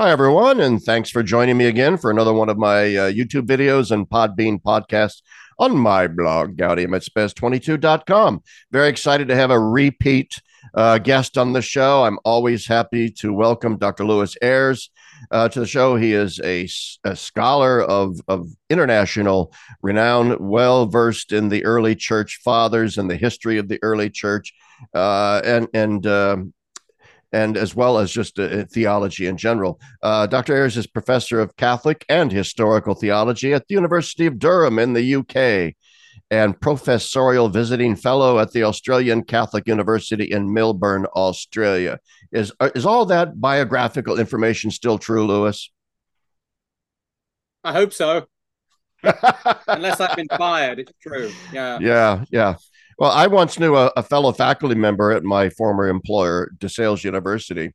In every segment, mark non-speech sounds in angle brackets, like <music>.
Hi, everyone, and thanks for joining me again for another one of my uh, YouTube videos and Podbean podcasts on my blog, gaudium22.com. Very excited to have a repeat uh, guest on the show. I'm always happy to welcome Dr. Lewis Ayres uh, to the show. He is a, a scholar of, of international renown, well versed in the early church fathers and the history of the early church, uh, and and um, and as well as just uh, theology in general. Uh, Dr. Ayres is professor of Catholic and historical theology at the University of Durham in the UK and professorial visiting fellow at the Australian Catholic University in Melbourne, Australia. Is uh, is all that biographical information still true, Lewis? I hope so. <laughs> Unless I've been fired, it's true. Yeah. Yeah, yeah. Well, I once knew a, a fellow faculty member at my former employer, DeSales University,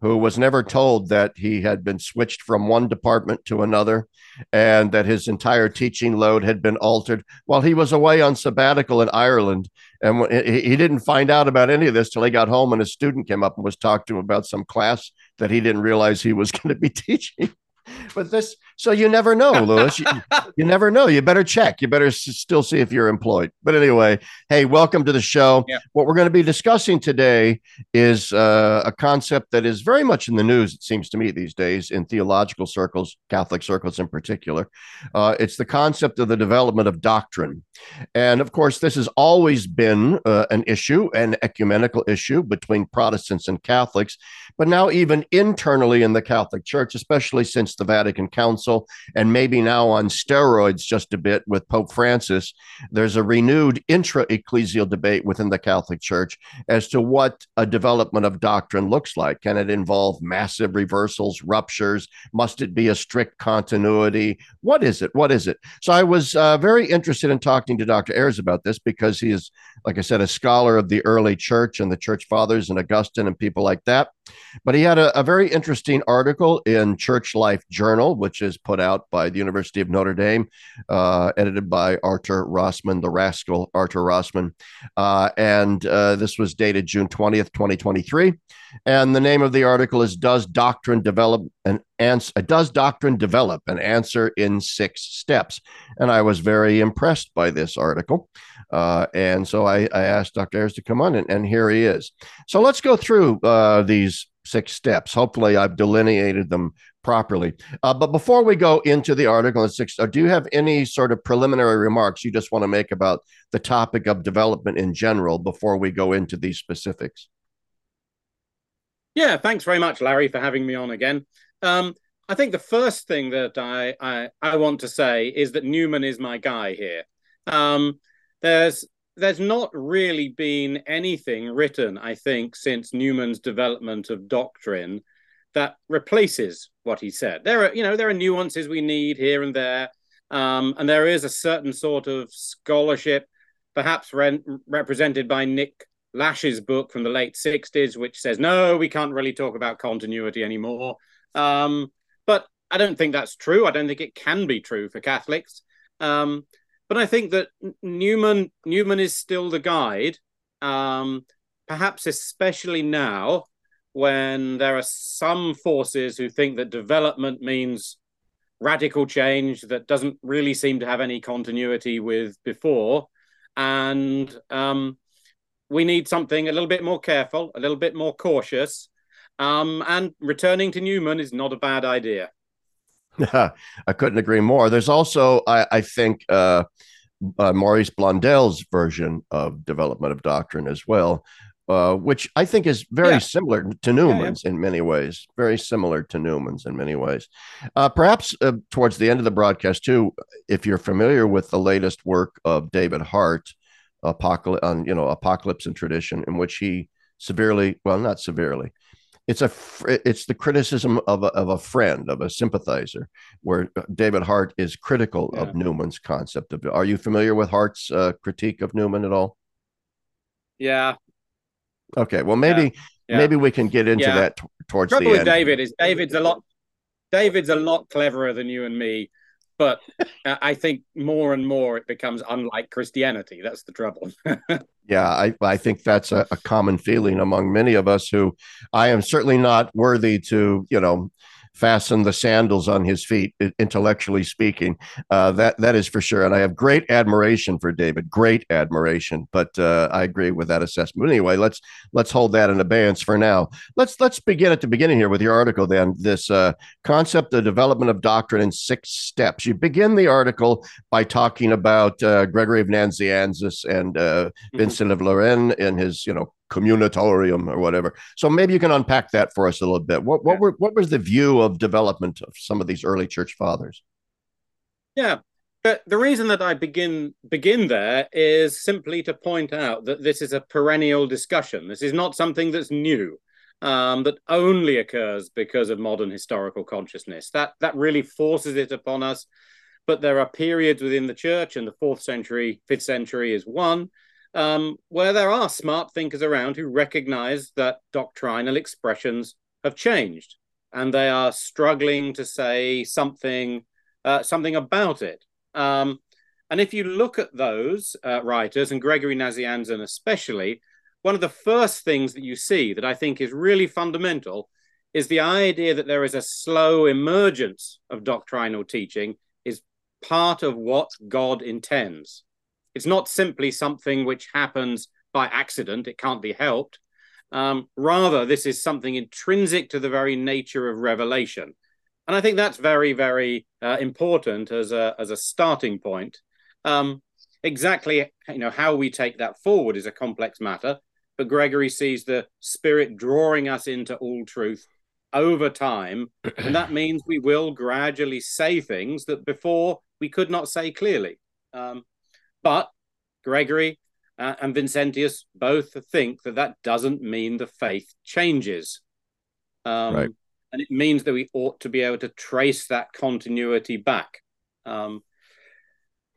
who was never told that he had been switched from one department to another and that his entire teaching load had been altered while he was away on sabbatical in Ireland. And he didn't find out about any of this till he got home and a student came up and was talked to about some class that he didn't realize he was <laughs> going to be teaching but this so you never know <laughs> lewis you, you, never know. You better check. You better s- still see if you're employed. But anyway hey welcome to the show. Yeah. what we're going to be discussing today is uh, a concept that is very much in the news it seems to me these days in theological circles catholic circles in particular. Uh, it's the concept of the development of doctrine. And of course this has always been uh, an issue an ecumenical issue between protestants and catholics but now even internally in the catholic church especially since the Vatican Council, and maybe now on steroids just a bit with Pope Francis. There's a renewed intra ecclesial debate within the Catholic Church as to what a development of doctrine looks like. Can it involve massive reversals, ruptures? Must it be a strict continuity? What is it? What is it? So I was uh, very interested in talking to Dr. Ayres about this because he is, like I said, a scholar of the early church and the church fathers and Augustine and people like that. But he had a, a very interesting article in Church Life Journal, which is put out by the University of Notre Dame, uh, edited by Artur Rosman, the rascal Artur Rosman. Uh, and uh, this was dated June 20th, 2023. And the name of the article is Does Doctrine Develop an Answer? Does Doctrine Develop an Answer in Six Steps? And I was very impressed by this article. Uh, and so I, I, asked Dr. Ayres to come on, and, and, here he is. So let's go through uh, these six steps. Hopefully, I've delineated them properly. Uh, but before we go into the article, uh, do you have any sort of preliminary remarks you just want to make about the topic of development in general before we go into these specifics? Yeah, thanks very much, Larry, for having me on again. Um, I think the first thing that I, I, I want to say is that Newman is my guy here. Um, there's there's not really been anything written, I think, since Newman's development of doctrine that replaces what he said. There are, you know, there are nuances we need here and there, um, and there is a certain sort of scholarship, perhaps re- represented by Nick Lash's book from the late '60s, which says no, we can't really talk about continuity anymore. Um, but I don't think that's true. I don't think it can be true for Catholics. Um, but I think that Newman Newman is still the guide, um, perhaps especially now when there are some forces who think that development means radical change that doesn't really seem to have any continuity with before, and um, we need something a little bit more careful, a little bit more cautious, um, and returning to Newman is not a bad idea. <laughs> I couldn't agree more. There's also, I, I think, uh, uh, Maurice Blondel's version of development of doctrine as well, uh, which I think is very yeah. similar to Newman's yeah, yeah. in many ways. Very similar to Newman's in many ways. Uh, perhaps uh, towards the end of the broadcast, too, if you're familiar with the latest work of David Hart, Apocalypse on you know Apocalypse and Tradition, in which he severely, well, not severely, it's a it's the criticism of a, of a friend of a sympathizer where david hart is critical of newman's concept of are you familiar with hart's uh, critique of newman at all yeah okay well maybe yeah. maybe we can get into that t- towards the, the trouble with david is david's a lot david's a lot cleverer than you and me but <laughs> I think more and more it becomes unlike Christianity. That's the trouble. <laughs> yeah, I, I think that's a, a, common feeling among many of us who I am certainly not worthy to, you know, fasten the sandals on his feet, intellectually speaking. Uh, that that is for sure. And I have great admiration for David, great admiration. But uh, I agree with that assessment. But anyway, let's let's hold that in abeyance for now. Let's let's begin at the beginning here with your article. Then this uh, concept of development of doctrine in six steps. You begin the article by talking about uh, Gregory of Nazianzus and uh, mm-hmm. Vincent of Lérins in his you know communitorium or whatever. So maybe you can unpack that for us a little bit. What what yeah. were what was the view of development of some of these early church fathers? Yeah. But the reason that I begin begin there is simply to point out that this is a perennial discussion. This is not something that's new, um, that only occurs because of modern historical consciousness. That that really forces it upon us. But there are periods within the church, and the fourth century, fifth century is one, um, where there are smart thinkers around who recognize that doctrinal expressions have changed and they are struggling to say something uh, something about it. Um, and if you look at those uh, writers, and Gregory Nazianzen especially, one of the first things that you see that I think is really fundamental is the idea that there is a slow emergence of doctrinal teaching is part of what God intends. It's not simply something which happens by accident, it can't be helped. Um, rather, this is something intrinsic to the very nature of revelation. And I think that's very, very uh, important as a, as a starting point. Um, exactly you know how we take that forward is a complex matter but gregory sees the spirit drawing us into all truth over time and that means we will gradually say things that before we could not say clearly um, but Gregory uh, and Vincentius both think that that doesn't mean the faith changes. Um, right. And it means that we ought to be able to trace that continuity back. Um,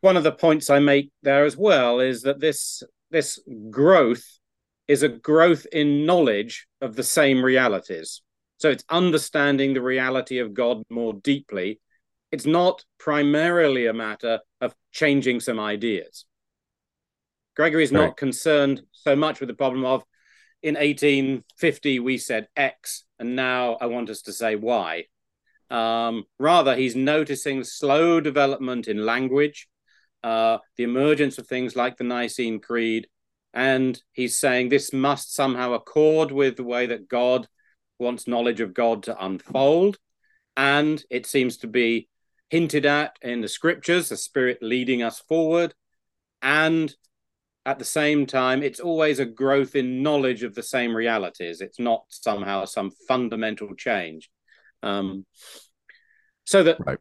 one of the points I make there as well is that this this growth is a growth in knowledge of the same realities. So it's understanding the reality of God more deeply. It's not primarily a matter of changing some ideas. Gregory is not concerned so much with the problem of in 1850 we said X and now I want us to say Y. Um, rather, he's noticing slow development in language, uh, the emergence of things like the Nicene Creed, and he's saying this must somehow accord with the way that God wants knowledge of God to unfold. And it seems to be hinted at in the scriptures, the Spirit leading us forward. And at the same time, it's always a growth in knowledge of the same realities. It's not somehow some fundamental change. Um, so that right.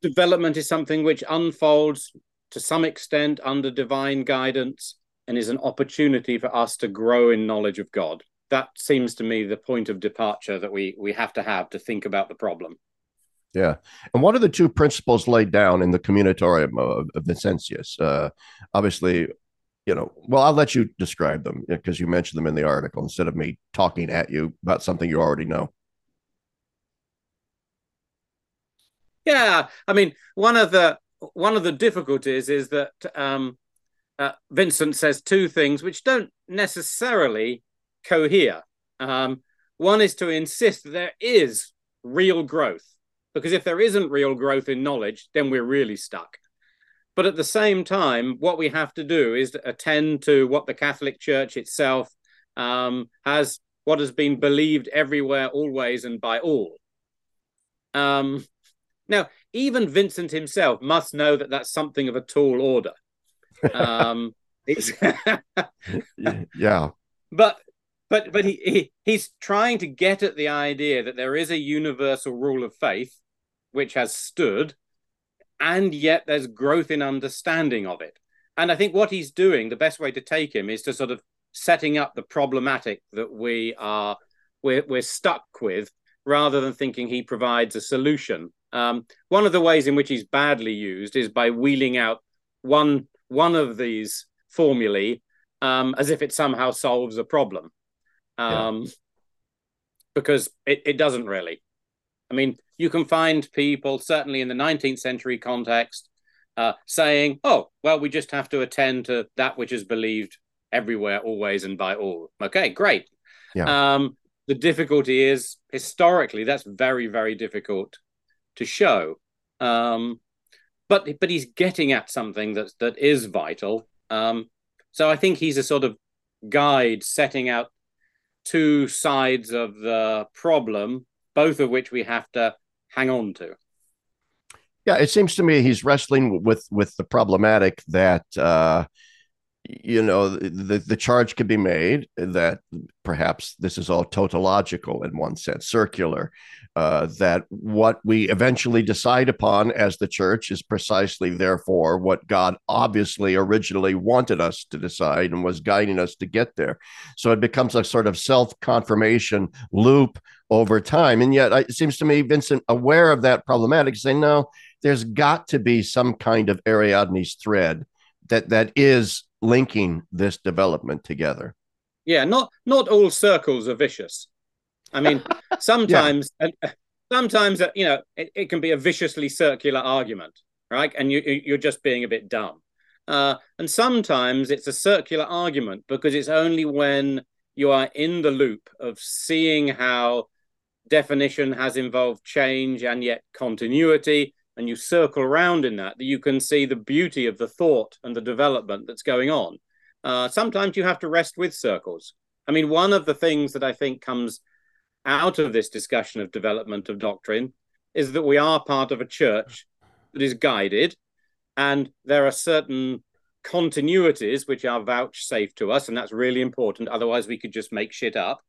development is something which unfolds to some extent under divine guidance and is an opportunity for us to grow in knowledge of God. That seems to me the point of departure that we we have to have to think about the problem. Yeah. And what are the two principles laid down in the Commonitorium of, of Vincentius? Uh, obviously, you know, well, I'll let you describe them because you mentioned them in the article instead of me talking at you about something you already know. Yeah, I mean, one of the one of the difficulties is that um, uh, Vincent says two things which don't necessarily cohere. Um, one is to insist that there is real growth, because if there isn't real growth in knowledge, then we're really stuck. But at the same time, what we have to do is to attend to what the Catholic Church itself um, has, what has been believed everywhere, always, and by all. Um, now, even Vincent himself must know that that's something of a tall order. Um, <laughs> yeah. But but but he, he he's trying to get at the idea that there is a universal rule of faith which has stood and yet there's growth in understanding of it. And I think what he's doing, the best way to take him is to sort of setting up the problematic that we are we're, we're stuck with rather than thinking he provides a solution. Um, one of the ways in which he's badly used is by wheeling out one one of these formulae um, as if it somehow solves a problem, um, yeah. because it, it doesn't really. I mean, you can find people, certainly in the 19th century context, uh, saying, oh, well, we just have to attend to that which is believed everywhere, always, and by all. Okay, great. Yeah. Um, the difficulty is historically that's very very difficult to show. Um, but but he's getting at something that that is vital. Um, so I think he's a sort of guide setting out two sides of the problem, both of which we have to hang on to. Yeah, it seems to me he's wrestling with with the problematic that uh, you know the the charge could be made that perhaps this is all tautological in one sense, circular, uh, that what we eventually decide upon as the church is precisely, therefore, what God obviously originally wanted us to decide and was guiding us to get there. So it becomes a sort of self confirmation loop over time. And yet, it seems to me, Vincent, aware of that problematic, saying, no, there's got to be some kind of Ariadne's thread that that is linking this development together. Yeah, not not all circles are vicious. I mean, <laughs> sometimes, yeah. sometimes uh, you know, it, it, can be a viciously circular argument, right? And you you're just being a bit dumb. Uh, and sometimes it's a circular argument because it's only when you are in the loop of seeing how definition has involved change and yet continuity, and you circle around in that, that you can see the beauty of the thought and the development that's going on. Uh, sometimes you have to rest with circles. I mean, one of the things that I think comes out of this discussion of development of doctrine is that we are part of a church that is guided, and there are certain continuities which are vouchsafed to us, and that's really important. Otherwise, we could just make shit up.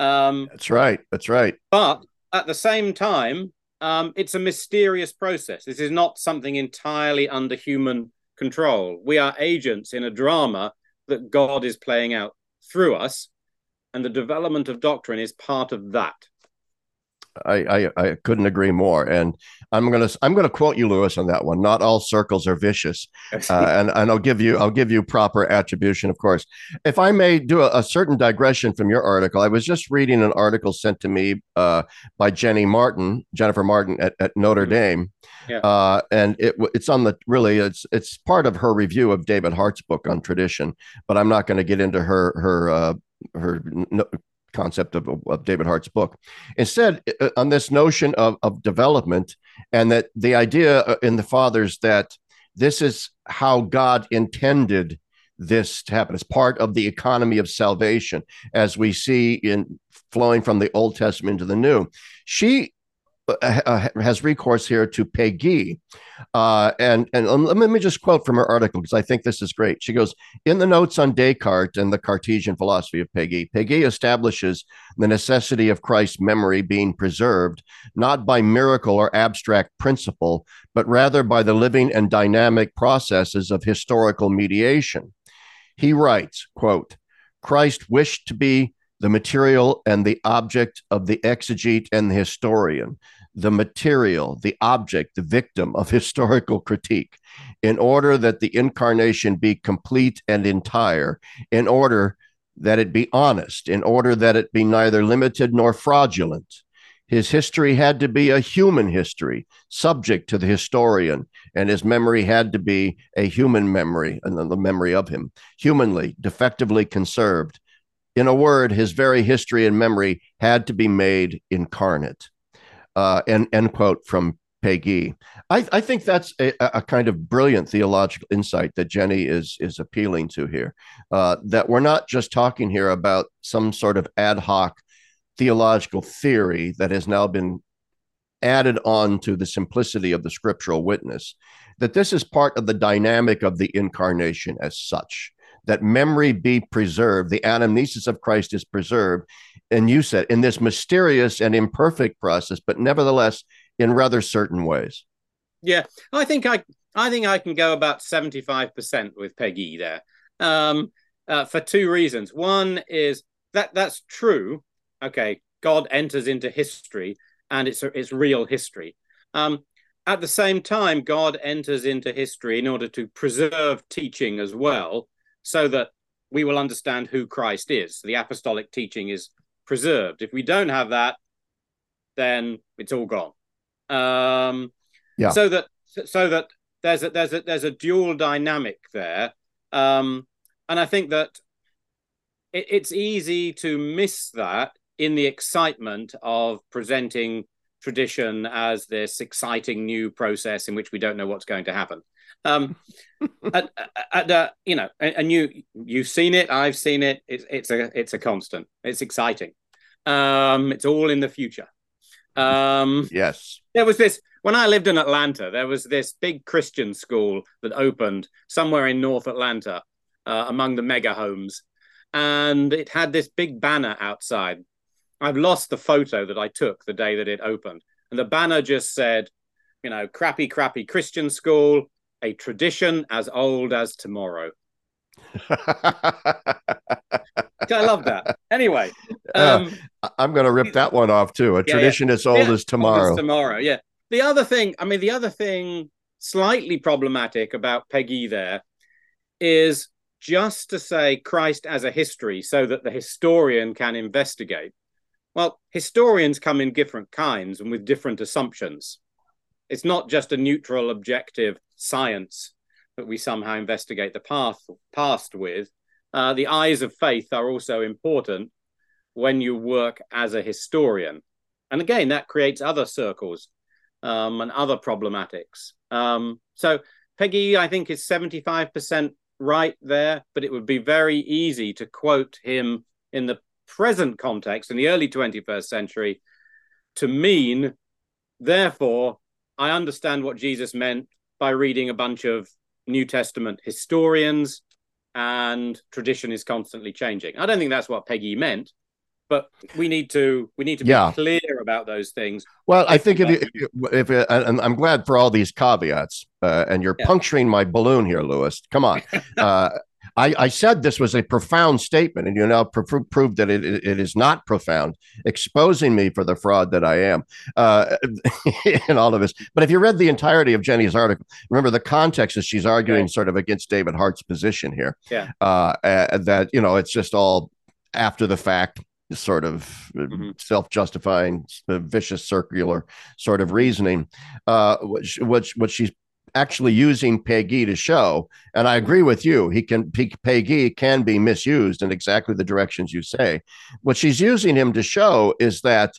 Um, that's right. That's right. But at the same time, um, it's a mysterious process. This is not something entirely under human control. We are agents in a drama that God is playing out through us and the development of doctrine is part of that. I, I, I couldn't agree more, and I'm gonna I'm gonna quote you, Lewis, on that one. Not all circles are vicious, <laughs> uh, and and I'll give you I'll give you proper attribution, of course. If I may do a, a, certain digression from your article, I was just reading an article sent to me uh, by Jenny Martin, Jennifer Martin at, at Notre mm-hmm. Dame, yeah. uh, and it it's on the really it's it's part of her review of David Hart's book on tradition, but I'm not going to get into her her uh, her concept of, of David Hart's book. Instead, uh, on this notion of, of development, and that the idea uh, in the fathers that this is how God intended this to happen as part of the economy of salvation, as we see in flowing from the Old Testament to the New. She uh, uh, has recourse here to Péguy. Uh, and, and let me just quote from her article because I think this is great. She goes, In the notes on Descartes and the Cartesian philosophy of Péguy, Peggy establishes the necessity of Christ's memory being preserved, not by miracle or abstract principle, but rather by the living and dynamic processes of historical mediation. He writes, quote, Christ wished to be the material and the object of the exegete and the historian, the material, the object, the victim of <laughs> historical critique, in order that the incarnation be complete and entire, in order that it be honest, in order that it be neither limited nor fraudulent. His history had to be a human history, subject to the historian, and his memory had to be a human memory, and the memory of him, humanly, defectively conserved. In a word, his very history and memory had to be made incarnate uh, end, end quote from Péguy. I, I think that's a, a, kind of brilliant theological insight that Jenny is is appealing to here. Uh, that we're not just talking here about some sort of ad hoc theological theory that has now been added on to the simplicity of the scriptural witness. That this is part of the dynamic of the incarnation as such. That memory be preserved, the anamnesis of Christ is preserved and you said in this mysterious and imperfect process, but nevertheless in rather certain ways. Yeah, I think I I think I can go about seventy five percent with Péguy there, um, uh, for two reasons. One is that that's true. Okay, God enters into history, and it's it's real history. Um, at the same time, God enters into history in order to preserve teaching as well, so that we will understand who Christ is. The apostolic teaching is preserved. If we don't have that, then it's all gone. Um, yeah. So that so that there's a there's a there's a dual dynamic there, um, and I think that it, it's easy to miss that in the excitement of presenting tradition as this exciting new process in which we don't know what's going to happen. Um, <laughs> at, at, uh, you know, and, and, you you've seen it, I've seen it. It's it's a it's a constant. It's exciting. Um, it's all in the future. Um, yes, there was this when I lived in Atlanta. There was this big Christian school that opened somewhere in North Atlanta, uh, among the mega homes, and it had this big banner outside. I've lost the photo that I took the day that it opened, and the banner just said, you know, crappy, crappy Christian school a tradition as old as tomorrow. <laughs> I love that. Anyway, um, uh, I'm going to rip that one off too. A yeah, tradition yeah. as old yeah, as tomorrow. As tomorrow, yeah. The other thing, I mean, the other thing slightly problematic about Péguy there is just to say Christ as a history so that the historian can investigate. Well, historians come in different kinds and with different assumptions. It's not just a neutral, objective science that we somehow investigate the past past with. Uh, the eyes of faith are also important when you work as a historian, and again that creates other circles um, and other problematics. Um, so Péguy, I think, is seventy five percent right there, but it would be very easy to quote him in the present context in the early 21st century to mean, therefore, I understand what Jesus meant by reading a bunch of New Testament historians, and tradition is constantly changing. I don't think that's what Péguy meant, but we need to we need to be yeah. clear about those things. Well, I think if you, if, if and I'm glad for all these caveats, uh, and you're yeah. puncturing my balloon here, Lewis. Come on. <laughs> Uh, I, I, said this was a profound statement, and you now pr- proved that it, it is not profound, exposing me for the fraud that I am uh, <laughs> in all of this. But if you read the entirety of Jenny's article, remember the context is she's arguing sort of against David Hart's position here. Yeah. Uh, uh, that, you know, it's just all after the fact sort of mm-hmm. self-justifying vicious circular sort of reasoning uh which which what she's actually using Péguy to show. And I agree with you. He can Péguy can be misused in exactly the directions you say. What she's using him to show is that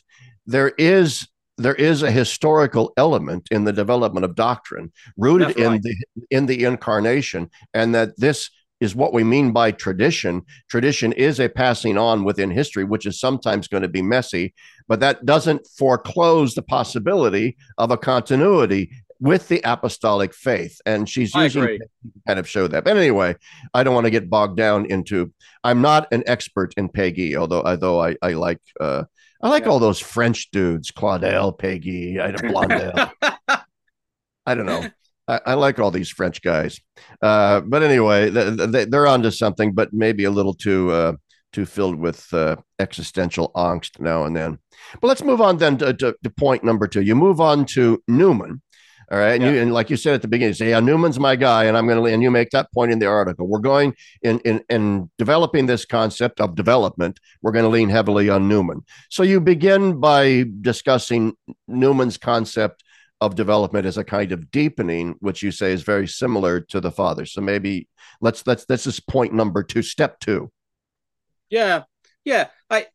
there is there is a historical element in the development of doctrine rooted in the in the incarnation, and that this is what we mean by tradition. Tradition is a passing on within history, which is sometimes going to be messy, but that doesn't foreclose the possibility of a continuity with the apostolic faith. And she's using to kind of show that. But anyway, I don't want to get bogged down into I'm not an expert in Péguy, although although I, I like uh I like yeah. all those French dudes, Claudel, Péguy, I don't Blondel. <laughs> I don't know. I, I, like all these French guys. Uh, but anyway, they, they're onto something, but maybe a little too uh, too filled with uh, existential angst now and then. But let's move on then to, to, to point number two. You move on to Newman, all right. And, yeah. you, and like you said at the beginning, say, yeah, Newman's my guy. And I'm going to, and you make that point in the article. We're going in, in, in developing this concept of development. We're going to lean heavily on Newman. So you begin by discussing Newman's concept of development as a kind of deepening, which you say is very similar to the father. So maybe let's, let's, this is point number two, step two. Yeah. Yeah. I,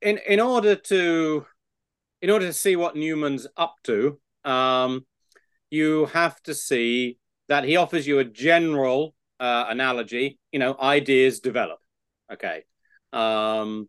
in, in order to, in order to see what Newman's up to, um, you have to see that he offers you a general uh, analogy. You know, ideas develop. Okay. Um,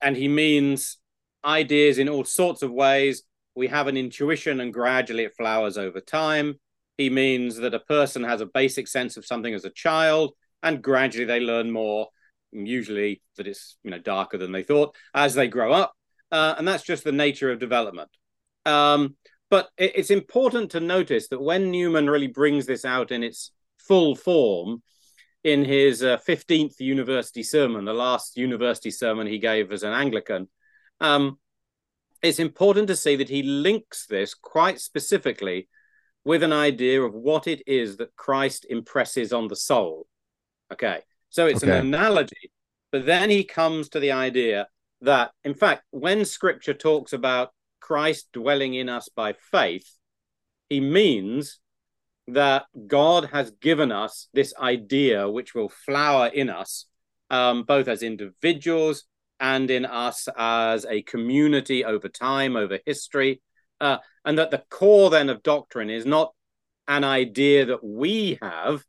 and he means ideas in all sorts of ways. We have an intuition and gradually it flowers over time. He means that a person has a basic sense of something as a child and gradually they learn more, usually that it's you know darker than they thought as they grow up. Uh, and that's just the nature of development. Um, but it's important to notice that when Newman really brings this out in its full form in his uh, 15th university sermon, the last university sermon he gave as an Anglican, um, it's important to see that he links this quite specifically with an idea of what it is that Christ impresses on the soul. Okay, so it's okay. an analogy, but then he comes to the idea that, in fact, when scripture talks about Christ dwelling in us by faith, he means that God has given us this idea which will flower in us, um, both as individuals and in us as a community over time, over history, uh, and that the core then of doctrine is not an idea that we have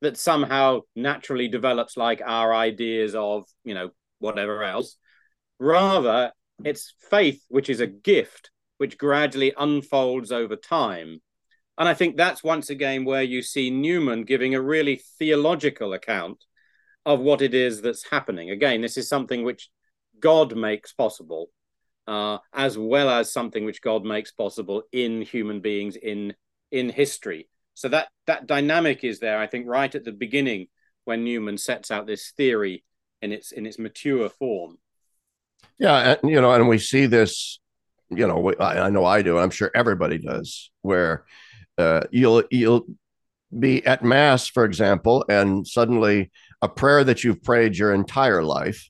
that somehow naturally develops like our ideas of, you know, whatever else. Rather, it's faith, which is a gift, which gradually unfolds over time. And I think that's once again where you see Newman giving a really theological account of what it is that's happening. Again, this is something which God makes possible, uh, as well as something which God makes possible in human beings in in history. So that that dynamic is there, I think, right at the beginning when Newman sets out this theory in its in its mature form. Yeah, and, you know, and we see this. You know, I, I know I do. I'm sure everybody does. Where uh, you'll you'll be at mass, for example, and suddenly a prayer that you've prayed your entire life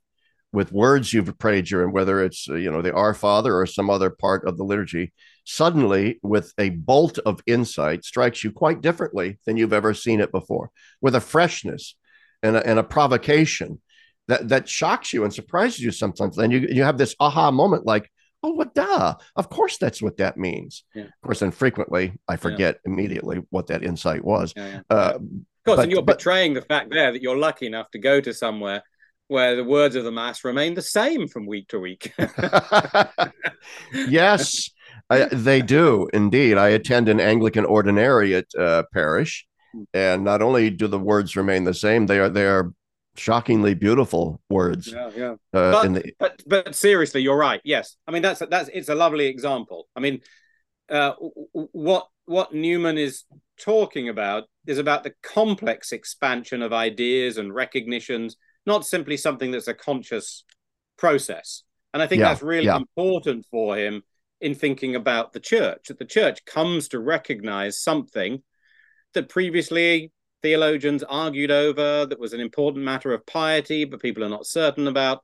with words you've prayed your and whether it's uh, you know the our father or some other part of the liturgy suddenly with a bolt of insight strikes you quite differently than you've ever seen it before with a freshness and a, and a provocation that that shocks you and surprises you sometimes then you you have this aha moment like oh what duh of course that's what that means yeah. of course and frequently i forget yeah. immediately what that insight was yeah, uh, of course but, and you're but, betraying the fact there that you're lucky enough to go to somewhere where the words of the mass remain the same from week to week. <laughs> <laughs> yes, I, they do indeed. I attend an Anglican ordinariate uh, parish, and not only do the words remain the same, they are they are shockingly beautiful words. Yeah, yeah. Uh, but, the... but but seriously, you're right. Yes, I mean that's that's it's a lovely example. I mean, uh, what what Newman is talking about is about the complex expansion of ideas and recognitions not simply something that's a conscious process. And I think yeah, that's really yeah. important for him in thinking about the church, that the church comes to recognize something that previously theologians argued over, that was an important matter of piety, but people are not certain about.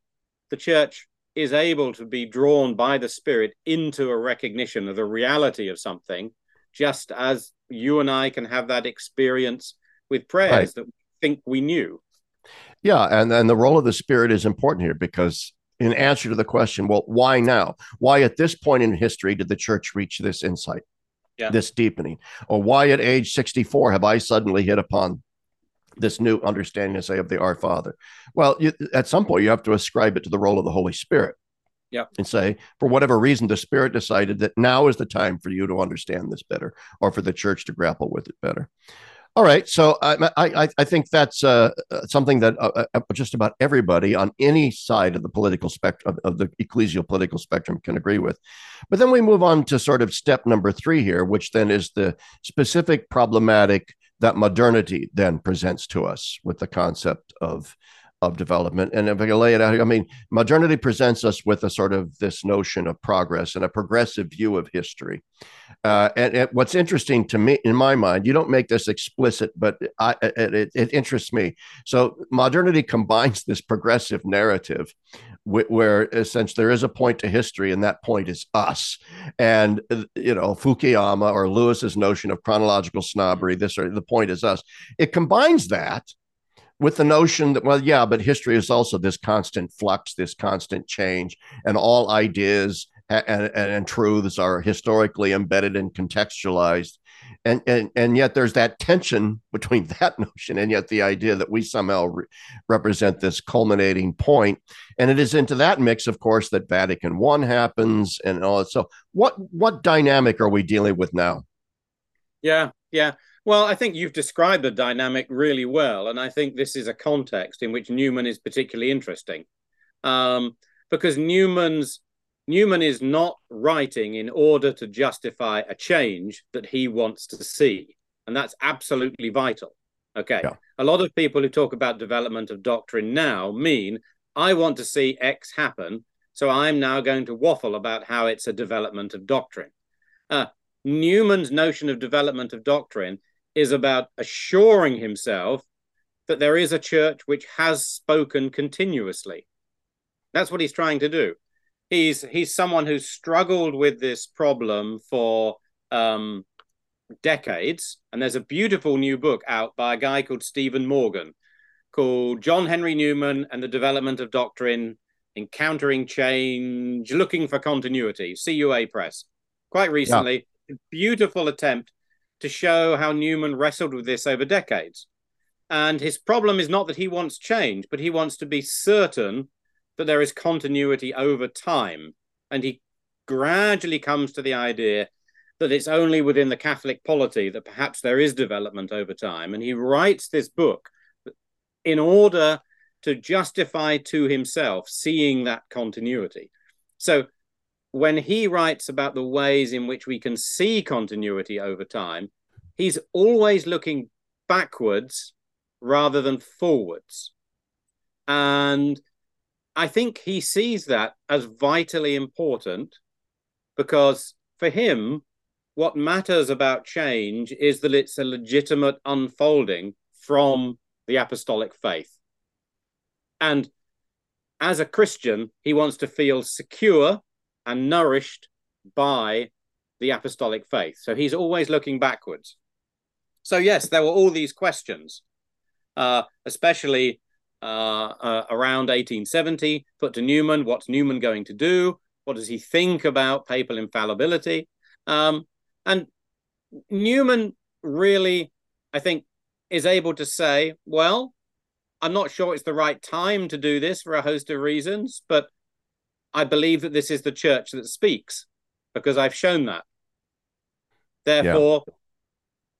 The church is able to be drawn by the Spirit into a recognition of the reality of something, just as you and I can have that experience with prayers right. that we think we knew. Yeah, and and the role of the spirit is important here because in answer to the question, well, why now? Why at this point in history did the church reach this insight, yeah. this deepening, or why at age sixty-four have I suddenly hit upon this new understanding, say, of the Our Father? Well, you, at some point, you have to ascribe it to the role of the Holy Spirit. Yeah. And say, for whatever reason, the Spirit decided that now is the time for you to understand this better or for the church to grapple with it better. All right, so I I, I think that's uh, uh something that uh, uh, just about everybody on any side of the political spectrum of the ecclesial political spectrum can agree with. But then we move on to sort of step number three here, which then is the specific problematic that modernity then presents to us with the concept of of development. And if I can lay it out, I mean, modernity presents us with a sort of this notion of progress and a progressive view of history. Uh, and, and, what's interesting to me, in my mind, you don't make this explicit, but I, it, it, interests me. So modernity combines this progressive narrative where since there is a point to history and that point is us and you know fukuyama or lewis's notion of chronological snobbery this or the point is us it combines that with the notion that, well, yeah, but history is also this constant flux, this constant change, and all ideas and, and, and truths are historically embedded and contextualized. And, and, and yet there's that tension between <laughs> that notion and yet the idea that we somehow re- represent this culminating. And it is into that mix, of course, that Vatican One happens and all. So what what dynamic are we dealing with now? Yeah, yeah. Well, I think you've described the dynamic really well, and I think this is a context in which Newman is particularly interesting, um, because Newman's Newman is not writing in order to justify a change that he wants to see, and that's absolutely vital. Okay, yeah. a lot of people who talk about development of doctrine now mean I want to see X happen, so I'm now going to waffle about how it's a development of doctrine. Uh, Newman's notion of development of doctrine is about assuring himself that there is a church which has spoken continuously. That's what he's trying to do. He's he's someone who's struggled with this problem for um, decades, and there's a beautiful new book out by a guy called Stephen Morgan called John Henry Newman and the Development of Doctrine Encountering Change, Looking for Continuity, CUA Press, quite recently. Yeah. Beautiful attempt to show how Newman wrestled with this over decades. And his problem is not that he wants change, but he wants to be certain that there is continuity over time. And he gradually comes to the idea that it's only within the Catholic polity that perhaps there is development over time. And he writes this book in order to justify to himself seeing that continuity. So when he writes about the ways in which we can see continuity over time, he's always looking backwards rather than forwards. And I think he sees that as vitally important because for him, what matters about change is that it's a legitimate unfolding from the apostolic faith. And as a Christian, he wants to feel secure and nourished by the apostolic faith. So he's always looking backwards. So, yes, there were all these questions, uh, especially uh, uh, around 1870, put to Newman what's Newman going to do? What does he think about papal infallibility? Um, and Newman really, I think, is able to say, well, I'm not sure it's the right time to do this for a host of reasons, but I believe that this is the church that speaks because I've shown that. Therefore, yeah.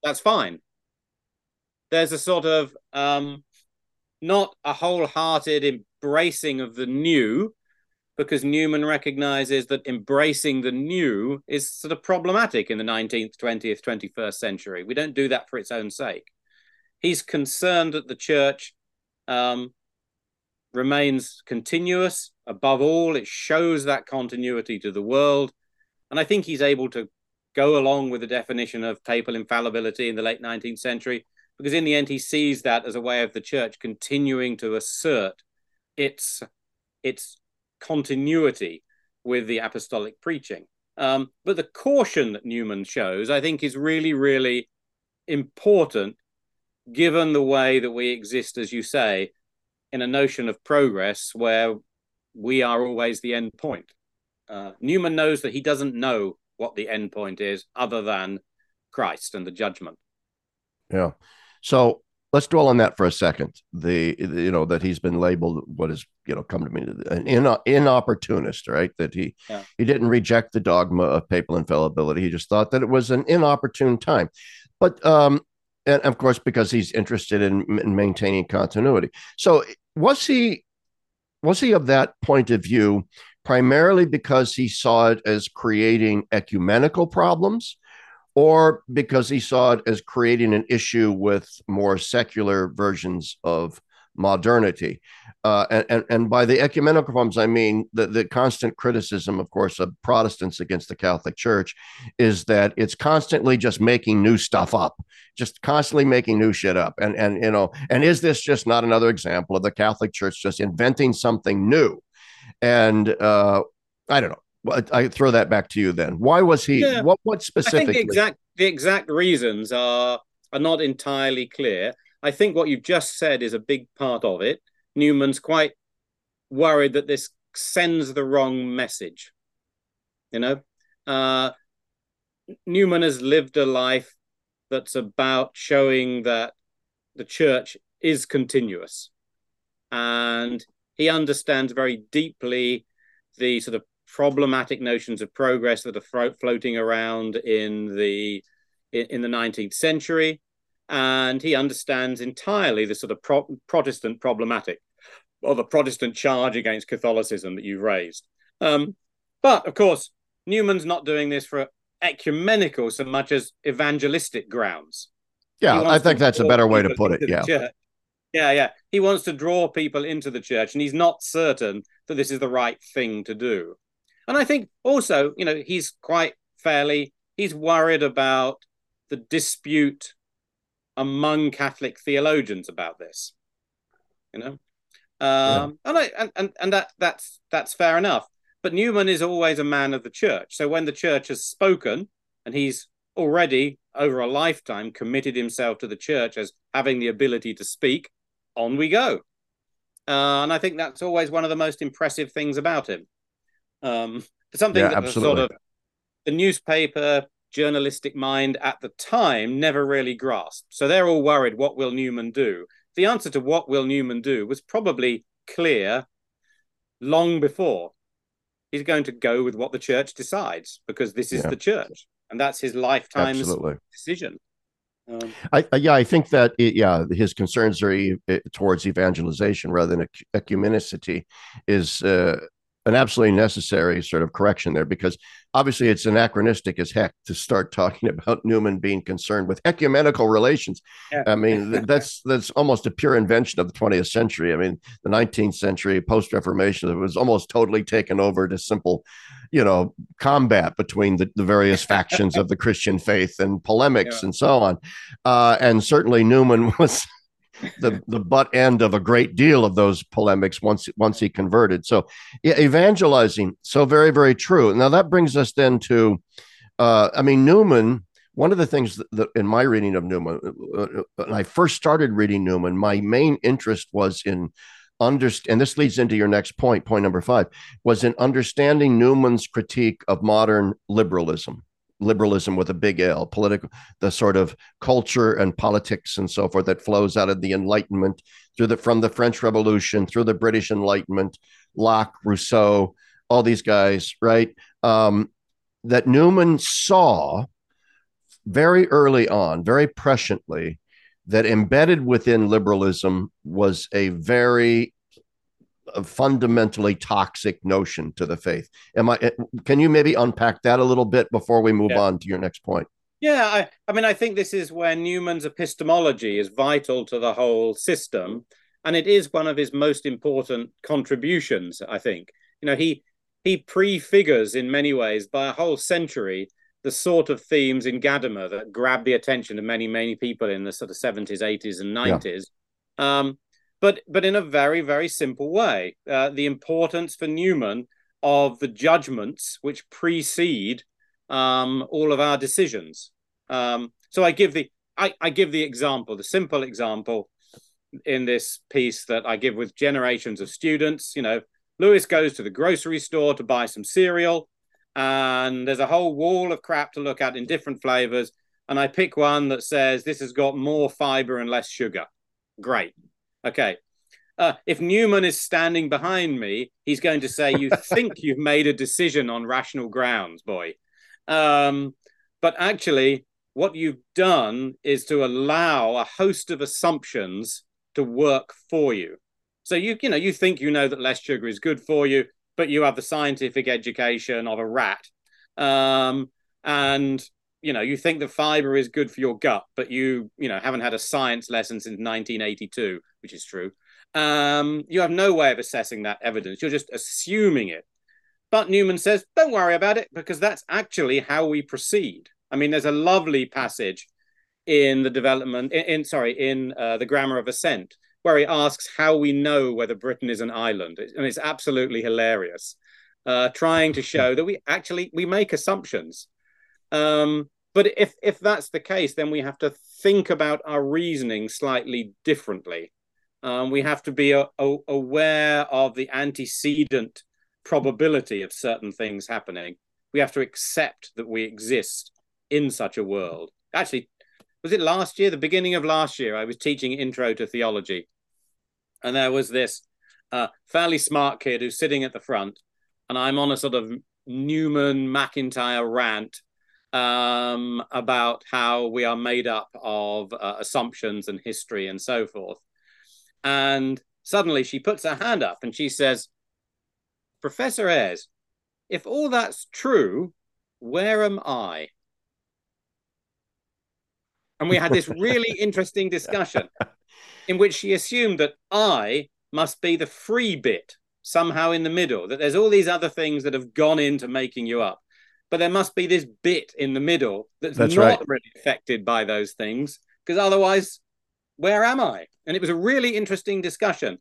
that's fine. There's a sort of um, not a wholehearted embracing of the new, because Newman recognizes that embracing the new is sort of problematic in the 19th, 20th, 21st century. We don't do that for its own sake. He's concerned that the church um, remains continuous. Above all, it shows that continuity to the world. And I think he's able to go along with the definition of papal infallibility in the late 19th century, because in the end, he sees that as a way of the church continuing to assert its, its continuity with the apostolic preaching. Um, but the caution that Newman shows, I think, is really, really important given the way that we exist, as you say, in a notion of progress where we are always the end point. Uh, Newman knows that he doesn't know what the end point is other than Christ and the judgment. Yeah. So let's dwell on that for a second. The, the, you know that he's been labeled what is you know come to me an in, inopportunist, right? That he yeah. he didn't reject the dogma of papal infallibility. He just thought that it was an inopportune time. But um, and of course because he's interested in, in maintaining continuity. So was he was he of that point of view primarily because he saw it as creating ecumenical problems or because he saw it as creating an issue with more secular versions of modernity. Uh, and, and, and by the ecumenical problems, I mean the, the constant criticism, of course, of Protestants against the Catholic Church is that it's constantly just making new stuff up, just constantly making new shit up. And, and, you know, and is this just not another example of the Catholic Church just inventing something new? And uh, I don't know. I throw that back to you then. Why was he? Yeah, what what specifically? I think the exact the exact reasons are are not entirely clear. I think what you've just said is a big part of it. Newman's quite worried that this sends the wrong message. You know, uh, Newman has lived a life that's about showing that the church is continuous, and he understands very deeply the sort of problematic notions of progress that are floating around in the in, in the 19th century and he understands entirely the sort of pro- Protestant problematic or the Protestant charge against Catholicism that you've raised. Um, but of course, Newman's not doing this for ecumenical so much as evangelistic grounds. Yeah, I think that's a better way to put it. Yeah. Yeah, yeah. He wants to draw people into the church, and he's not certain that this is the right thing to do. And I think also, you know, he's quite fairly, he's worried about the dispute among Catholic theologians about this. You know, um, yeah. and I and, and and that that's that's fair enough. But Newman is always a man of the church. So when the church has spoken, and he's already over a lifetime committed himself to the church as having the ability to speak, on we go. uh, and I think that's always one of the most impressive things about him. Um, something yeah, that sort of the newspaper journalistic mind at the time never really grasped. So they're all worried, what will Newman do? The answer to what will Newman do was probably clear long before. He's going to go with what the church decides because this is yeah. the church and that's his lifetime decision. Um, I, I, yeah, I think that it, yeah, his concerns are e- towards evangelization rather than ecumenicity is uh, an absolutely necessary sort of correction there because obviously it's anachronistic as heck to start talking <laughs> about Newman being concerned with ecumenical relations. Yeah. I mean, <laughs> that's that's almost a pure invention of the 20th century. I mean, the 19th century post Reformation it was almost totally taken over to simple, you know, combat between the, the various <laughs> factions of the Christian faith and polemics yeah. and so on. Uh, and certainly Newman was the the butt end of a great deal of those polemics once once he converted. So yeah, evangelizing, so very very true. Now that brings us then to, uh, I mean Newman. One of the things that, that in my reading of Newman, uh, uh, when I first started reading Newman, my main interest was in understand and this leads into your next point point number five was in understanding newman's critique of modern liberalism liberalism with a big L, political, the sort of culture and politics and so forth that flows out of the Enlightenment through the from the French Revolution through the British Enlightenment, Locke, Rousseau, all these guys, right? Um, that Newman saw very early on, very presciently, that embedded within liberalism was a very a fundamentally toxic notion to the faith. Am I? Can you maybe unpack that a little bit before we move yeah. on to your next point? Yeah, I, I mean, I think this is where Newman's epistemology is vital to the whole system, and it is one of his most important contributions. I think you know he he prefigures in many ways by a whole century the sort of themes in Gadamer that grab the attention of many many people in the sort of seventies, eighties, and nineties. Yeah. Um, but but in a very very simple way. Uh, the importance for Newman of the judgments which precede um, all of our decisions. Um, so I give the I, I give the example, the simple example in this piece that I give with generations of students. You know, Lewis goes to the grocery store to buy some cereal, and there's a whole wall of crap to look at in different flavors. And I pick one that says this has got more fiber and less sugar. Great. Okay. Uh, if Newman is standing behind me, he's going to say, You <laughs> think you've made a decision on rational grounds, boy. Um, but actually, what you've done is to allow a host of assumptions to work for you. So you, you know, you think you know that less sugar is good for you, but you have the scientific education of a rat. Um, and you know, you think the fiber is good for your gut, but you, you know, haven't had a science lesson since 1982 which is true, um, you have no way of assessing that evidence. You're just assuming it. But Newman says, don't worry about it because that's actually how we proceed. I mean, there's a lovely passage in the development, in, in sorry, in uh, the Grammar of Assent, where he asks how we know whether Britain is an island, and it's absolutely hilarious, uh, trying to show that we actually we make assumptions. Um, but if if that's the case, then we have to think about our reasoning slightly differently. Um, we have to be a, a, aware of the antecedent probability of certain things happening. We have to accept that we exist in such a world. Actually, was it last year, the beginning of last year, I was teaching Intro to Theology. And there was this uh, fairly smart kid who's sitting at the front. And I'm on a sort of Newman MacIntyre rant um, about how we are made up of uh, assumptions and history and so forth. And suddenly she puts her hand up and she says, Professor Ayres, if all that's true, where am I? And we had this really <laughs> interesting discussion in which she assumed that I must be the free bit somehow in the middle, that there's all these other things that have gone into making you up. But there must be this bit in the middle that's, that's not right. really affected by those things, because otherwise where am I? And it was a really interesting discussion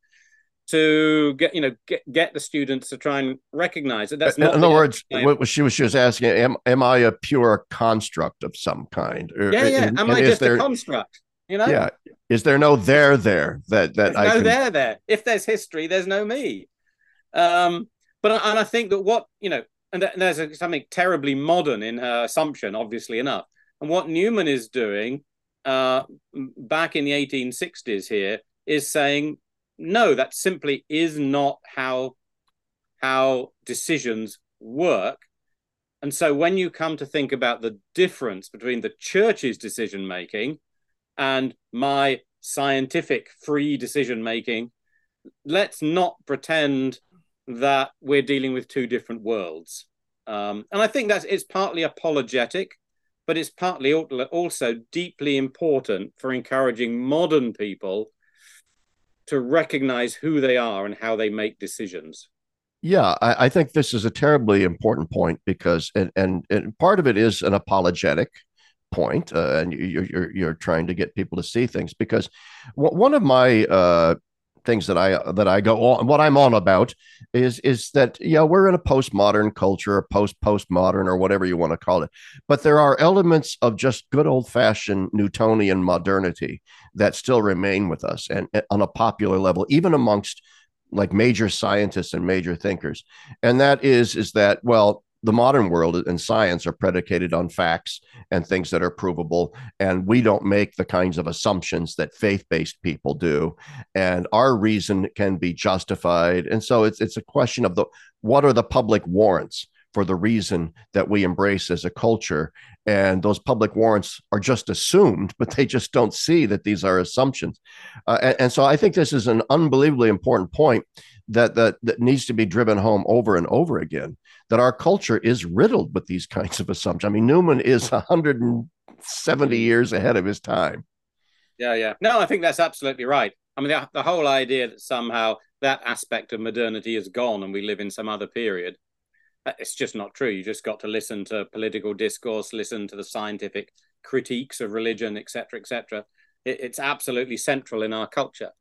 to get you know get, get the students to try and recognize that that's not in other words what she was she was asking am, am i a pure construct of some kind or, yeah yeah and, am i just there, a construct you know yeah Is there no there there that that there's I no can... there there? If there's history, there's no me. Um, but and I think that what you know, and there's a, something terribly modern in her assumption, obviously enough. And what Newman is doing uh, back in the 1860s here is saying, no, that simply is not how how decisions work. And so when you come to think about the difference between the church's decision making and my scientific free decision making, let's not pretend that we're dealing with two different worlds. Um, and I think that's it's partly apologetic, but it's partly also deeply important for encouraging modern people to recognize who they are and how they make decisions. Yeah, I, I think this is a terribly important point because, and, and, and part of it is an apologetic point, uh, and you're, you're, you're trying to get people to see things because one of my uh, things that I that I go on what I'm on about is is that yeah we're in a postmodern culture, post postmodern or whatever you want to call it, but there are elements of just good old fashioned Newtonian modernity that still remain with us and, and on a popular level, even amongst like major scientists and major thinkers, and that is is that well the modern world and science are predicated on facts and things that are provable and we don't make the kinds of assumptions that faith-based people do. And our reason can be justified. And so it's it's a question of the what are the public warrants for the reason that we embrace as a culture? And those public warrants are just assumed <laughs> but they just don't see that these are assumptions. Uh, and, and so i think this is an unbelievably important point that, that that needs to be driven home over and over again that our culture is riddled with these kinds of assumptions. I mean, Newman is 170 years ahead of his time. Yeah, yeah. No, I think that's absolutely right. I mean, the, the whole idea that somehow that aspect of modernity is gone and we live in some other period, it's just not true. You just got to listen to political discourse, listen to the scientific critiques of religion, etc., etc. It, it's absolutely central in our culture,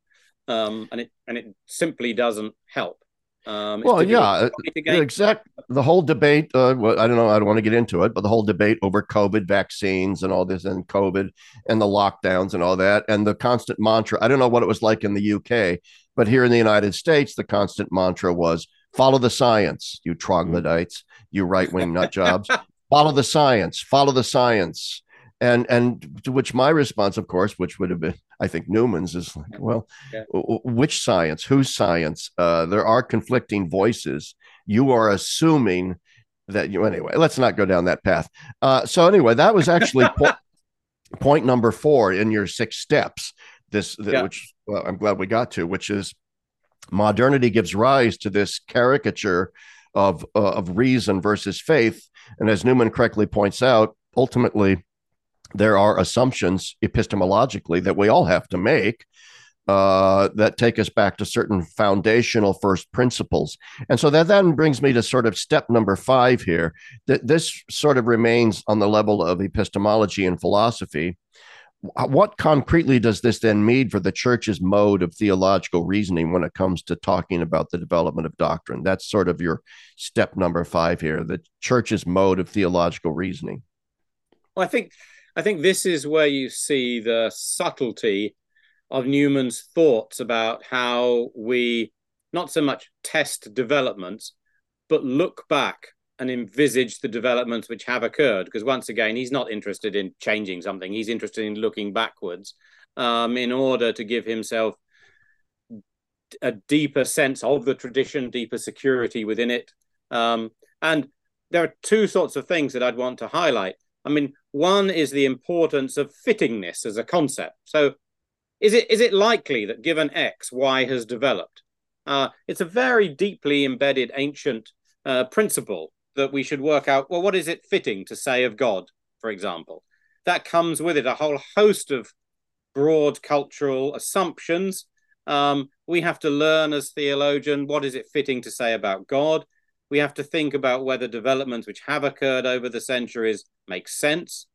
um, and it and it simply doesn't help. Um, well, yeah, uh, exact. The whole debate. Uh, well, I don't know. I don't want to get into it, but the whole debate over COVID vaccines and all this, and COVID and the lockdowns and all that, and the constant mantra. I don't know what it was like in the UK, but here in the United States, the constant mantra was follow the science, you troglodytes, you right wing nut jobs. follow the science. Follow the science and and to which my response of course which would have been i think newman's is like well yeah. which science whose science? Uh, there are conflicting voices. You are assuming that you anyway let's not go down that path. Uh, so anyway that was actually po- <laughs> point number four in your six steps. This yeah. which well, i'm glad we got to which is modernity gives rise to this caricature of uh, of reason versus faith. And as newman correctly points out ultimately there are assumptions epistemologically that we all have to make uh, that take us back to certain foundational first principles. And so that then brings me to sort of step number five here. That this sort of remains on the level of epistemology and philosophy. What concretely does this then mean for the church's mode of theological reasoning when it comes to talking about the development of doctrine? That's sort of your step number five here, the church's mode of theological reasoning. Well, I think I think this is where you see the subtlety of Newman's thoughts about how we not so much test developments, but look back and envisage the developments which have occurred. Because once again, he's not interested in changing something, he's interested in looking backwards um, in order to give himself a deeper sense of the tradition, deeper security within it. Um, and there are two sorts of things that I'd want to highlight. I mean, one is the importance of fittingness as a concept. So, is it is it likely that given X, Y has developed? Uh, it's a very deeply embedded ancient uh, principle that we should work out. Well, what is it fitting to say of God, for example? That comes with it a whole host of broad cultural assumptions. Um, we have to learn as theologian what is it fitting to say about God we have to think about whether developments which have occurred over the centuries make sense.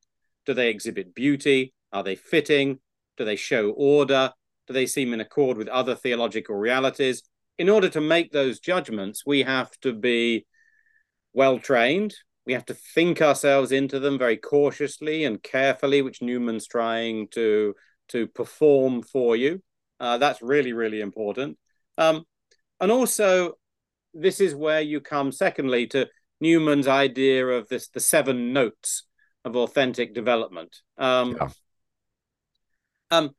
Do they exhibit beauty? Are they fitting? Do they show order? Do they seem in accord with other theological realities? In order to make those judgments, we have to be well trained. We have to think ourselves into them very cautiously and carefully, which Newman's trying to to perform for you. Uh, that's really, really important. Um, and also, this is where you come, secondly, to Newman's idea of this the seven notes of authentic development. Um, yeah. um,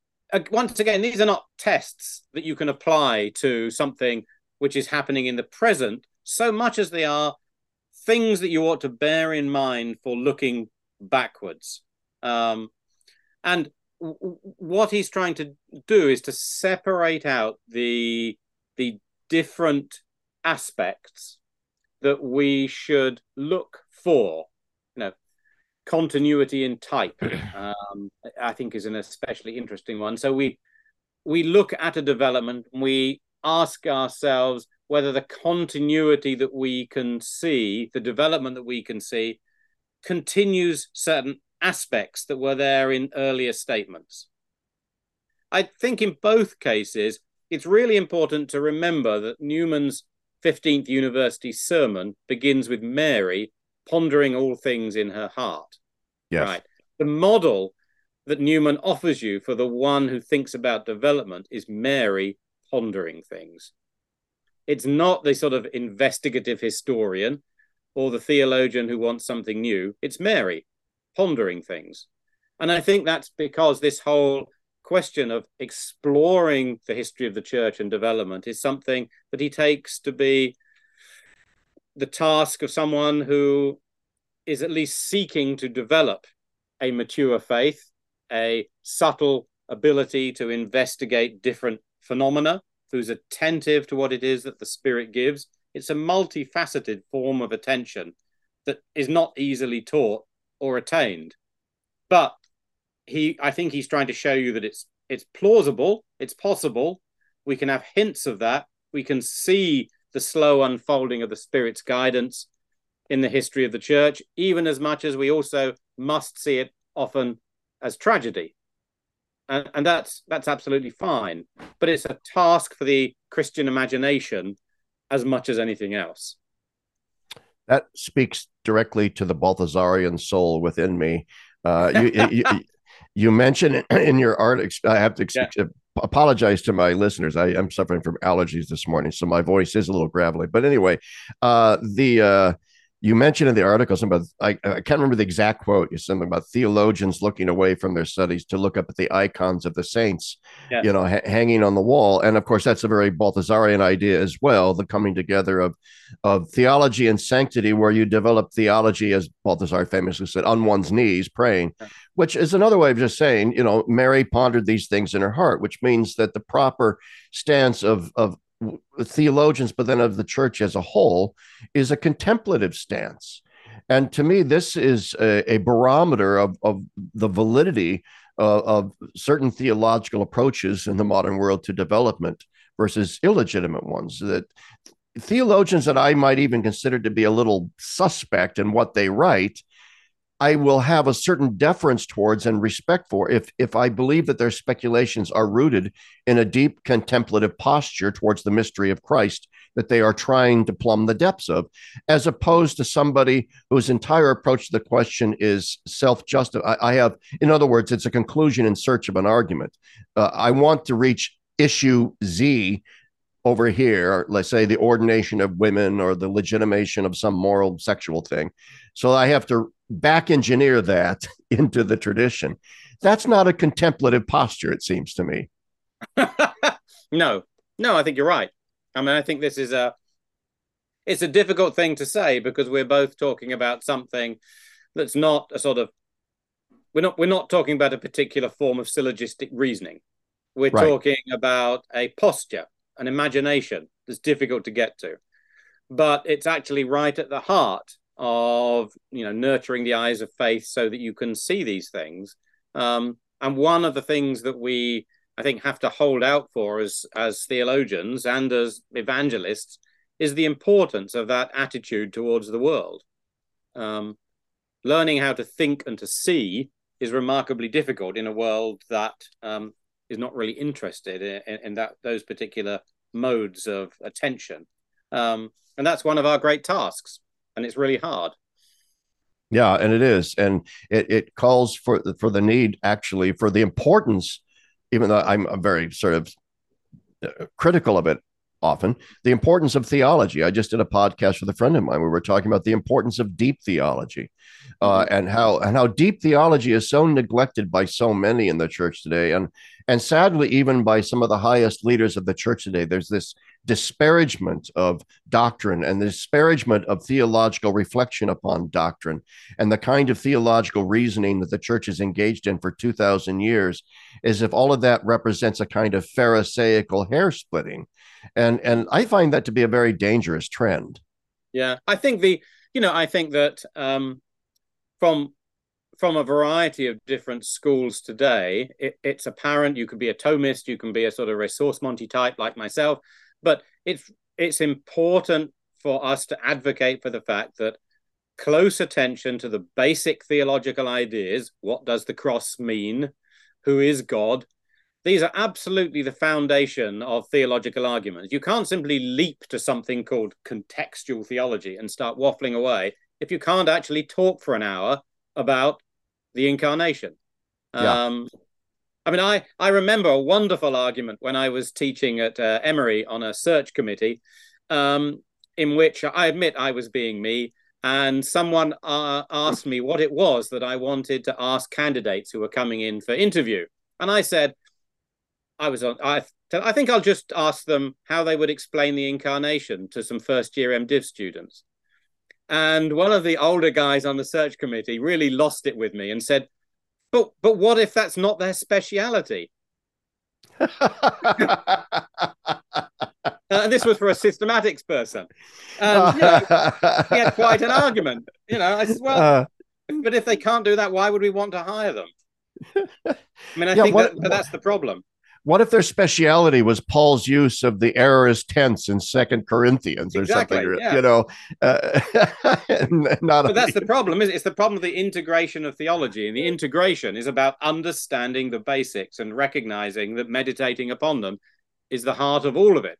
once again, these are not tests that you can apply to something which is happening in the present, so much as they are things that you ought to bear in mind for looking backwards. Um, and w- what he's trying to do is to separate out the the different aspects that we should look for. You know, continuity in type, <clears throat> um, I think, is an especially interesting one. So we we look at a development and we ask ourselves whether the continuity that we can see, the development that we can see, continues certain aspects that were there in earlier statements. I think in both cases, it's really important to remember that Newman's 15th University sermon begins with Mary pondering all things in her heart. Yes. Right. The model that Newman offers you for the one who thinks about development is Mary pondering things. It's not the sort of investigative historian or the theologian who wants something new. It's Mary pondering things. And I think that's because this whole question of exploring the history of the church and development is something that he takes to be the task of someone who is at least seeking to develop a mature faith, a subtle ability to investigate different phenomena, who's attentive to what it is that the Spirit gives. It's a multifaceted form of attention that is not easily taught or attained. But he I think he's trying to show you that it's it's plausible, it's possible. We can have hints of that. We can see the slow unfolding of the Spirit's guidance in the history of the church, even as much as we also must see it often as tragedy. And, and that's that's absolutely fine. But it's a task for the Christian imagination as much as anything else. That speaks directly to the Balthasarian soul within me. Uh, you, you, you mentioned in your art, I have to yeah. apologize to my listeners. I am suffering from allergies this morning, so my voice is a little gravelly. But anyway, uh, the uh, you mentioned in the article something about I, I can't remember the exact quote. You something about theologians looking away from their studies to look up at the icons of the saints, yes. you know, ha- hanging on the wall. And of course, that's a very Balthasarian idea as well. The coming together of of theology and sanctity, where you develop theology, as Balthasar famously said, on one's knees, praying, which is another way of just saying, you know, Mary pondered these things in her heart, which means that the proper stance of of theologians, but then of the church as a whole, is a contemplative stance. And to me, this is a, a barometer of, of the validity of certain theological approaches in the modern world to development versus illegitimate ones. That theologians that I might even consider to be a little suspect in what they write I will have a certain deference towards and respect for if if I believe that their speculations are rooted in a deep contemplative posture towards the mystery of Christ that they are trying to plumb the depths of, as opposed to somebody whose entire approach to the question is self-just. I, I have, in other words, it's a conclusion in search of an argument. Uh, I want to reach issue Z over here, let's say the ordination of women or the legitimation of some moral sexual thing. So I have to back engineer that <laughs> into the tradition. That's not a contemplative posture, it seems to me. <laughs> no, no, I think you're right. I mean, I think this is a it's a difficult thing to say because we're both talking about something that's not a sort of we're not we're not talking about a particular form of syllogistic reasoning. We're right. talking about a posture, an imagination that's difficult to get to. But it's actually right at the heart of you know nurturing the eyes of faith so that you can see these things. Um, and one of the things that we i think have to hold out for as as theologians and as evangelists is the importance of that attitude towards the world. Um, learning how to think and to see is remarkably difficult in a world that um, is not really interested in, in, that those particular modes of attention. Um, and that's one of our great tasks and it's really hard. Yeah, and it is, and it, it calls for for the need actually for the importance even though I'm, I'm very sort of uh, critical of it often the importance of theology. I just did a podcast with a friend of mine. We were talking about the importance of deep theology, uh, mm-hmm. and how and how deep theology is so neglected by so many in the church today, and and sadly even by some of the highest leaders of the church today. There's this disparagement of doctrine and the disparagement of theological reflection upon doctrine and the kind of theological reasoning that the church has engaged in for 2000 years is if all of that represents a kind of pharisaical hair splitting. And and i find that to be a very dangerous trend. Yeah i think the you know i think that um from from a variety of different schools today it, it's apparent you could be a thomist you can be a sort of ressourcement type like myself but it's it's important for us to advocate for the fact that close attention to the basic theological ideas what does the cross mean who is god these are absolutely the foundation of theological arguments. You can't simply leap to something called contextual theology and start waffling away if you can't actually talk for an hour about the incarnation. Yeah. Um, I mean, I, I remember a wonderful argument when I was teaching at uh, Emory on a search committee, um, in which I admit I was being me, and someone uh, asked me what it was that I wanted to ask candidates who were coming in for interview. And I said, I was on. I I think I'll just ask them how they would explain the incarnation to some first year MDiv students. And one of the older guys on the search committee really lost it with me and said, "But but what if that's not their speciality?" <laughs> uh, and this was for a systematics person. And you know, he had quite an argument. You know, I said, "Well, uh, but if they can't do that, why would we want to hire them?" I mean, I yeah, think what, that, that's the problem. What if their speciality was Paul's use of the aorist tense in Second Corinthians or exactly, something? Yeah. You know, uh, <laughs> not. But that's the problem. Is it? it's the problem of the integration of theology, and the integration is about understanding the basics and recognizing that meditating upon them is the heart of all of it.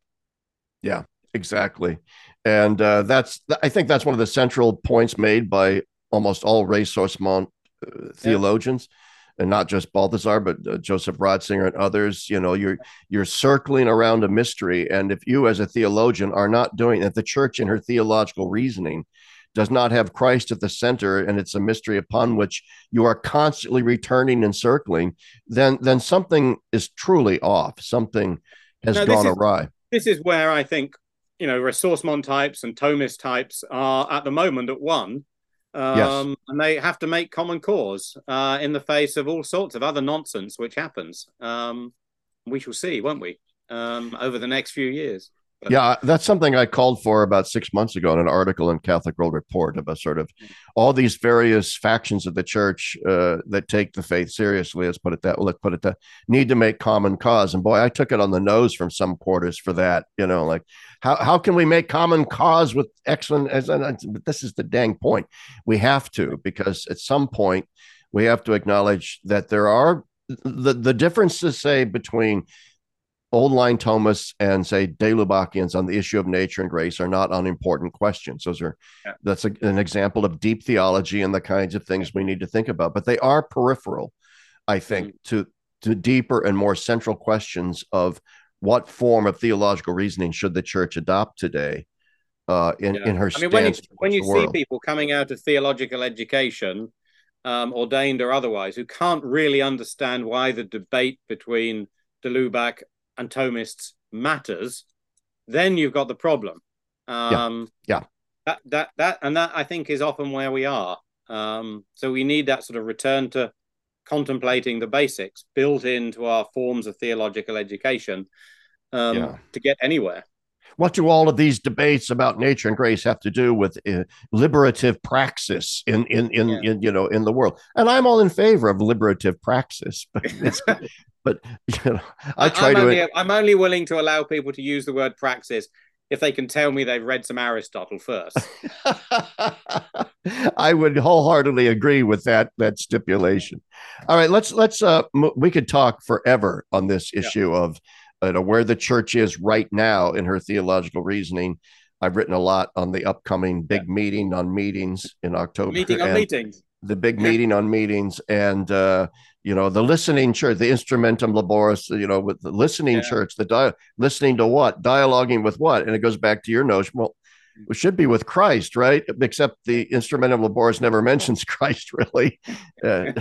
Yeah, exactly, and uh, that's I think that's one of the central points made by almost all ressourcement uh, theologians. Yeah and not just Balthasar, but uh, Joseph Ratzinger and others. You know, you're you're circling around a mystery, and if you, as a theologian, are not doing it, the church in her theological reasoning does not have Christ at the center, and it's a mystery upon which you are constantly returning and circling, then then something is truly off. Something has gone is, awry. This is where I think you know ressourcement types and Thomist types are at the moment at one um, yes. and they have to make common cause uh, in the face of all sorts of other nonsense which happens. Um, we shall see, won't we, um, over the next few years? <laughs> Yeah, that's something I called for about six months ago in an article in Catholic World Report about sort of all these various factions of the church uh, that take the faith seriously. Let's put it that. Let's put it that need to make common cause. And boy, I took it on the nose from some quarters for that. You know, like how how can we make common cause with excellent? As this is the dang point. We have to because at some point we have to acknowledge that there are the the differences say between old line Thomists and say De Lubacians on the issue of nature and grace are not unimportant questions. Those are yeah. that's a, an example of deep theology and the kinds of things we need to think about. But they are peripheral, I think, mm-hmm. to to deeper and more central questions of what form of theological reasoning should the church adopt today uh, in yeah. in her. I mean, when you when you see world. people coming out of theological education. Um, ordained or otherwise, who can't really understand why the debate between de Lubac and Thomists matters, then you've got the problem. Um, yeah. yeah. That, that, that, and that I think is often where we are. Um, so we need that sort of return to contemplating the basics built into our forms of theological education um, yeah. to get anywhere. What do all of these debates about nature and grace have to do with uh, liberative praxis in in in, yeah. in, you know in the world? And I'm all in favor of liberative praxis, <laughs> but <laughs> but you know, I try I'm to. Only, I'm only willing to allow people to use the word praxis if they can tell me they've read some Aristotle first. <laughs> I would wholeheartedly agree with that that stipulation. All right, let's let's uh we could talk forever on this issue yeah. of you know where the church is right now in her theological reasoning. I've written a lot on the upcoming big yeah. meeting on meetings in October. Meeting on meetings the big meeting on meetings and uh, you know the listening church the instrumentum laboris you know with the listening yeah. church the di- listening to what dialoguing with what and it goes back to your notion well it should be with christ right except the instrumentum laboris never <laughs> mentions christ really <laughs> uh,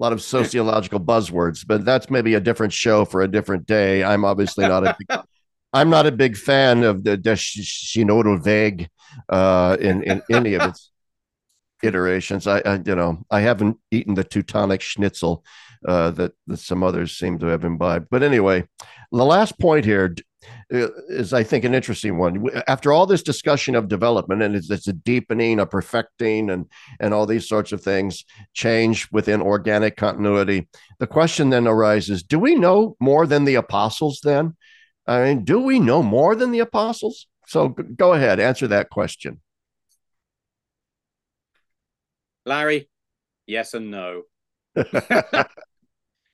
a lot of <laughs> sociological buzzwords but that's maybe a different show for a different day i'm obviously not a big, <laughs> i'm not a big fan of the, synodal vague uh, in in any of its <laughs> iterations. I, I, you know I haven't eaten the Teutonic schnitzel uh, that, that some others seem to have imbibed. But anyway, the last point here Uh, is I think an interesting one. After all this discussion of development and it's, it's a deepening, a perfecting, and and all these sorts of things, change within organic continuity. The question then arises: Do we know more than the apostles? Then, I mean, do we know more than the apostles? So go ahead, answer that question. Larry, yes and no. <laughs>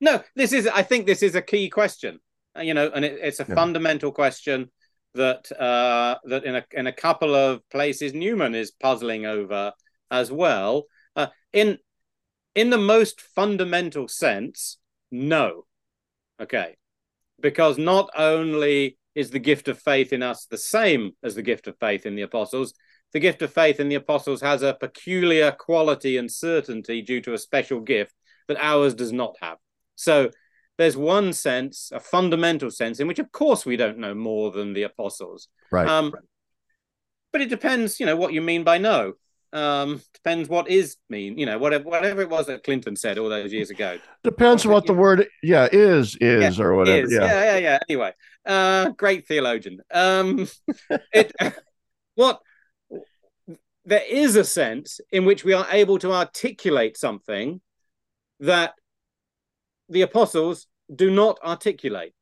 no, this is. I think this is a key question. Uh, you know, and it, it's a yeah. fundamental question that uh, that in a in a couple of places Newman is puzzling over as well. Uh, in in the most fundamental sense, no. Okay, because not only is the gift of faith in us the same as the gift of faith in the apostles, the gift of faith in the apostles has a peculiar quality and certainty due to a special gift that ours does not have. So there's one sense, a fundamental sense, in which, of course, we don't know more than the apostles. Right. Um, but it depends, you know, what you mean by no. Um, depends what is mean, you know, whatever whatever it was that Clinton said all those years ago. Depends what the word, yeah, is is yeah, or whatever. Is. Yeah. yeah, yeah, yeah. Anyway, uh, great theologian. Um, <laughs> it what there is a sense in which we are able to articulate something that the apostles do not articulate.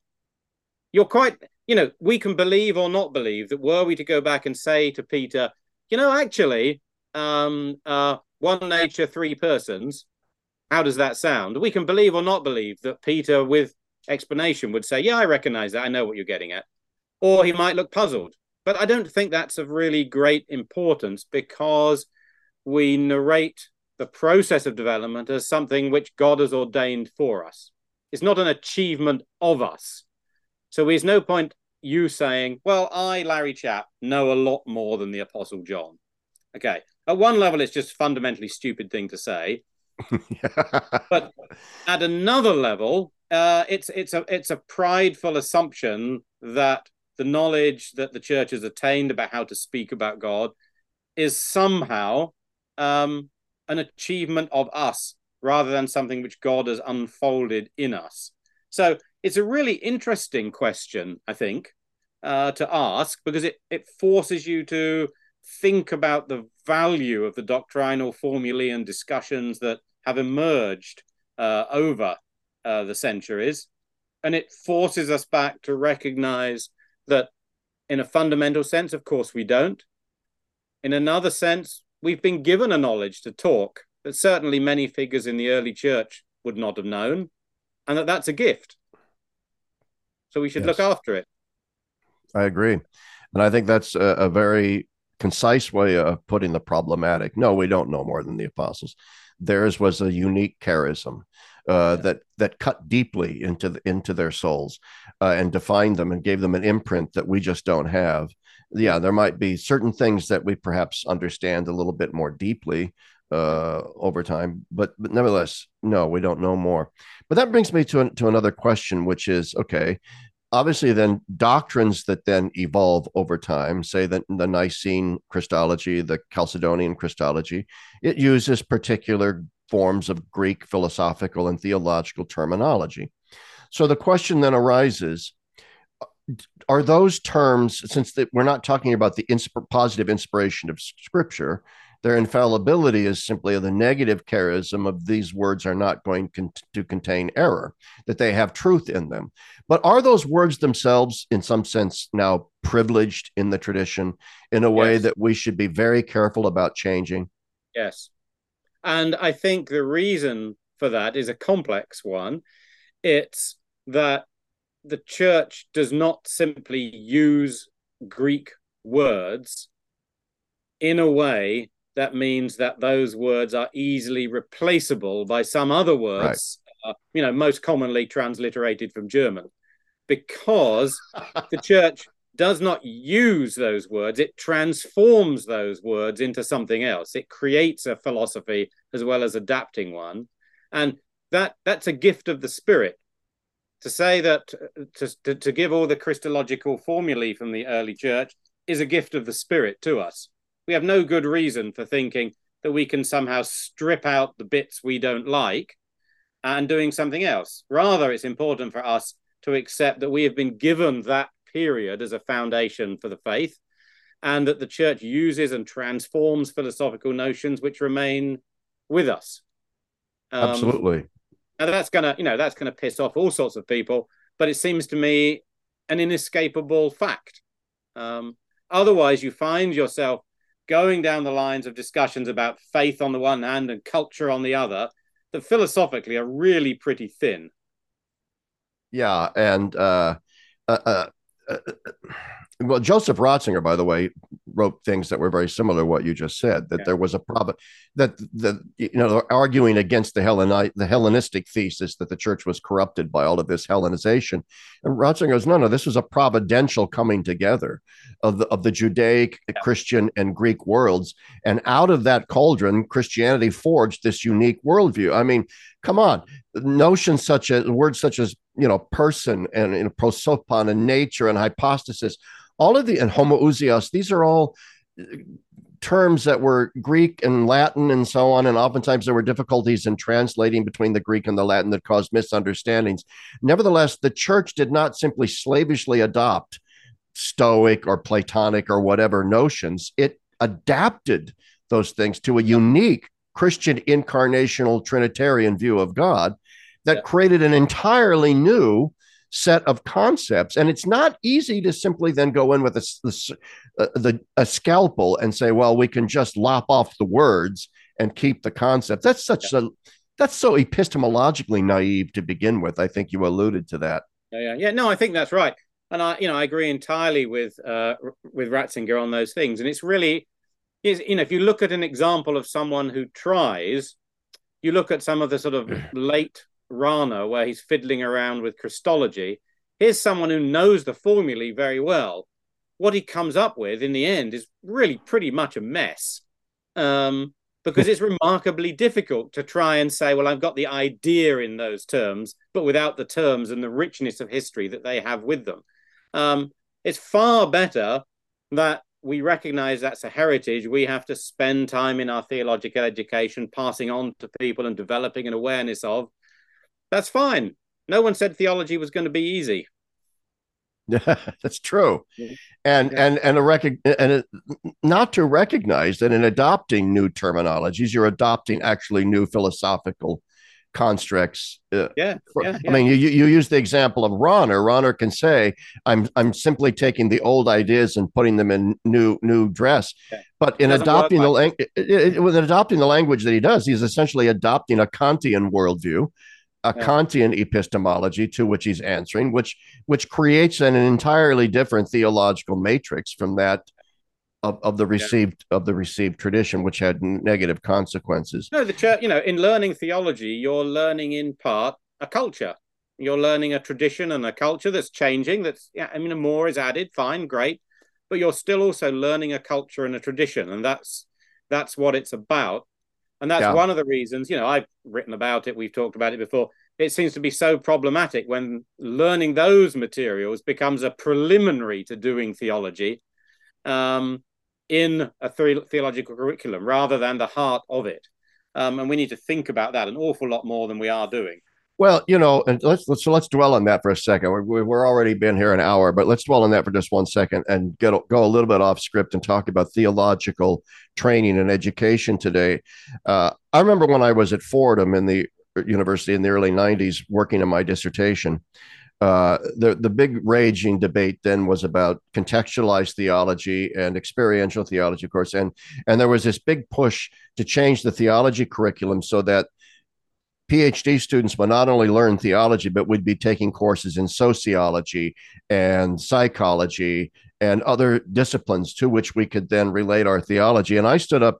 You're quite, you know, we can believe or not believe that were we to go back and say to Peter, you know, actually, um, uh, one nature, three persons, how does that sound? We can believe or not believe that Peter, with explanation, would say, yeah, I recognize that. I know what you're getting at. Or he might look puzzled but I don't think that's of really great importance because we narrate the process of development as something which God has ordained for us. It's not an achievement of us. So there's no point you saying, well, I, Larry Chapp, know a lot more than the Apostle John. Okay. At one level, it's just fundamentally stupid thing to say. <laughs> but at another level, uh, it's it's a it's a prideful assumption that the knowledge that the church has attained about how to speak about God is somehow um, an achievement of us rather than something which God has unfolded in us. So it's a really interesting question, I think, uh, to ask because it, it forces you to think about the value of the doctrinal formulae and discussions that have emerged uh, over uh, the centuries. And it forces us back to recognize that in a fundamental sense, of course, we don't. In another sense, we've been given a knowledge to talk that certainly many figures in the early church would not have known, and that that's a gift. So we should yes. look after it. I agree. And I think that's a, a, very concise way of putting the problematic. No, we don't know more than the apostles. Theirs was a unique charism uh, that that cut deeply into the, into their souls uh, and defined them and gave them an imprint that we just don't have. Yeah, there might be certain things that we perhaps understand a little bit more deeply uh, over time, but but nevertheless, no, we don't know more. But that brings me to an, to another question, which is okay. Obviously, then doctrines that then evolve over time, say that the Nicene Christology, the Chalcedonian Christology, it uses particular forms of Greek philosophical and theological terminology. So the question then arises are those terms, since the, we're not talking about the insp- positive inspiration of scripture, their infallibility is simply the negative charism of these words are not going con- to contain error, that they have truth in them. But are those words themselves, in some sense, now privileged in the tradition in a way yes. that we should be very careful about changing? Yes. And I think the reason for that is a complex one. It's that the church does not simply use Greek words in a way that means that those words are easily replaceable by some other words uh, you know, most commonly transliterated from German, because <laughs> the church does not use those words, it transforms those words into something else. It creates a philosophy as well as adapting one. And that that's a gift of the spirit. To say that to, to, to give all the Christological formulae from the early church is a gift of the spirit to us. We have no good reason for thinking that we can somehow strip out the bits we don't like and doing something else. Rather, it's important for us to accept that we have been given that period as a foundation for the faith, and that the church uses and transforms philosophical notions which remain with us. Um, Absolutely. And that's gonna, you know, that's gonna piss off all sorts of people, but it seems to me an inescapable fact. Um, otherwise, you find yourself going down the lines of discussions about faith on the one hand and culture on the other that philosophically are really pretty thin. Yeah, and uh, uh, uh uh, well, Joseph Ratzinger, by the way, wrote things that were very similar to what you just said. That yeah. there was a problem that the you know arguing against the Hellenite, the Hellenistic thesis that the church was corrupted by all of this Hellenization, and Ratzinger goes, no, no, this was a providential coming together of the of the Judaic, yeah. Christian, and Greek worlds, and out of that cauldron, Christianity forged this unique worldview. I mean, come on, notions such as words such as you know person and you know, prosopon and nature and hypostasis all of the and homoousios these are all uh, terms that were greek and latin and so on and oftentimes there were difficulties in translating between the greek and the latin that caused misunderstandings. Nevertheless the church did not simply slavishly adopt stoic or platonic or whatever notions. It adapted those things to a unique christian incarnational trinitarian view of god that created an entirely new set of concepts. And it's not easy to simply then go in with a, a, uh, the, a scalpel and say, well, we can just lop off the words and keep the concept. That's such yeah. a that's so epistemologically naive to begin with. I think you alluded to that. Yeah, yeah, yeah. No, I think that's right, and I, you know, I agree entirely with uh, with Ratzinger on those things. And it's really, is you know, if you look at an example of someone who tries, you look at some of the sort of <clears throat> late Rahner, where he's fiddling around with Christology. Here's someone who knows the formulae very well. What he comes up with in the end is really pretty much a mess. Um, because it's remarkably difficult to try and say, well, I've got the idea in those terms, but without the terms and the richness of history that they have with them. Um, it's far better that we recognize that's a heritage we have to spend time in our theological education passing on to people and developing an awareness of that's fine. No one said theology was going to be easy. Yeah, <laughs> that's true. And yeah. and and a rec- and it, not to recognize that in adopting new terminologies, you're adopting actually new philosophical constructs. Uh, yeah, yeah, I mean, you you use the example of Rahner. Rahner can say, "I'm I'm simply taking the old ideas and putting them in new new dress." But in adopting the language, with adopting the language that he does, he's essentially adopting a Kantian worldview a yeah. Kantian epistemology to which he's answering, which which creates an entirely different theological matrix from that of, of the received yeah. of the received tradition, which had negative consequences. No, the church, you know, in learning theology, you're learning in part a culture. You're learning a tradition and a culture that's changing. That's yeah, I mean, more is added, fine, great, but you're still also learning a culture and a tradition, and that's that's what it's about. And that's yeah. one of the reasons, you know, I've written about it, we've talked about it before. It seems to be so problematic when learning those materials becomes a preliminary to doing theology um, in a the- theological curriculum rather than the heart of it. Um, and we need to think about that an awful lot more than we are doing. Well, you know, and let's, let's so let's dwell on that for a second. We're, already been here an hour, but let's dwell on that for just one second and get go a little bit off script and talk about theological training and education today. Uh, I remember when I was at Fordham in the university in the early '90s, working on my dissertation. Uh, the the big raging debate then was about contextualized theology and experiential theology, of course, and and there was this big push to change the theology curriculum so that PhD students would not only learn theology, but would be taking courses in sociology and psychology and other disciplines to which we could then relate our theology. And I stood up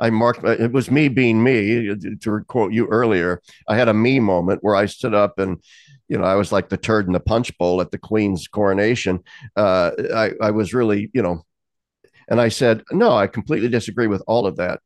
I marked it was me being me to quote you earlier. I had a me moment where I stood up and you know, I was like the turd in the punch bowl at the Queen's coronation. Uh, I, I was really, you know, and I said, no, I completely disagree with all of that.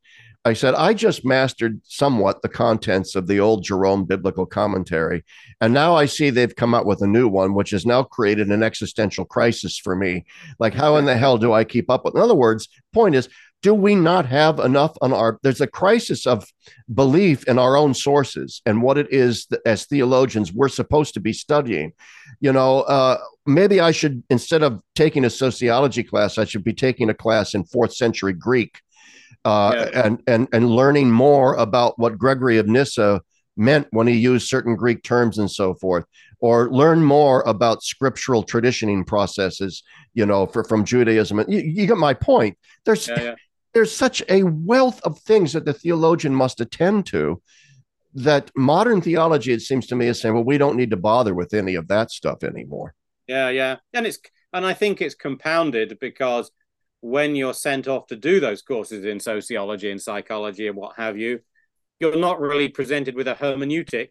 I said, I just mastered somewhat the contents of the old Jerome biblical commentary. And now I see they've come up with a new one, which has now created an existential crisis for me. Like, how in the hell do I keep up with? In other words, point is, do we not have enough on our there's a crisis of belief in our own sources and what it is that as theologians we're supposed to be studying you know uh, maybe i should instead of taking a sociology class i should be taking a class in fourth century greek uh, yeah. and and and learning more about what gregory of nyssa meant when he used certain greek terms and so forth or learn more about scriptural traditioning processes you know for from judaism you, you get my point there's yeah, yeah there's such a wealth of things that the theologian must attend to that modern theology, it seems to me, is saying, well, we don't need to bother with any of that stuff anymore. Yeah, yeah. And it's and I think it's compounded because when you're sent off to do those courses in sociology and psychology and what have you, you're not really presented with a hermeneutic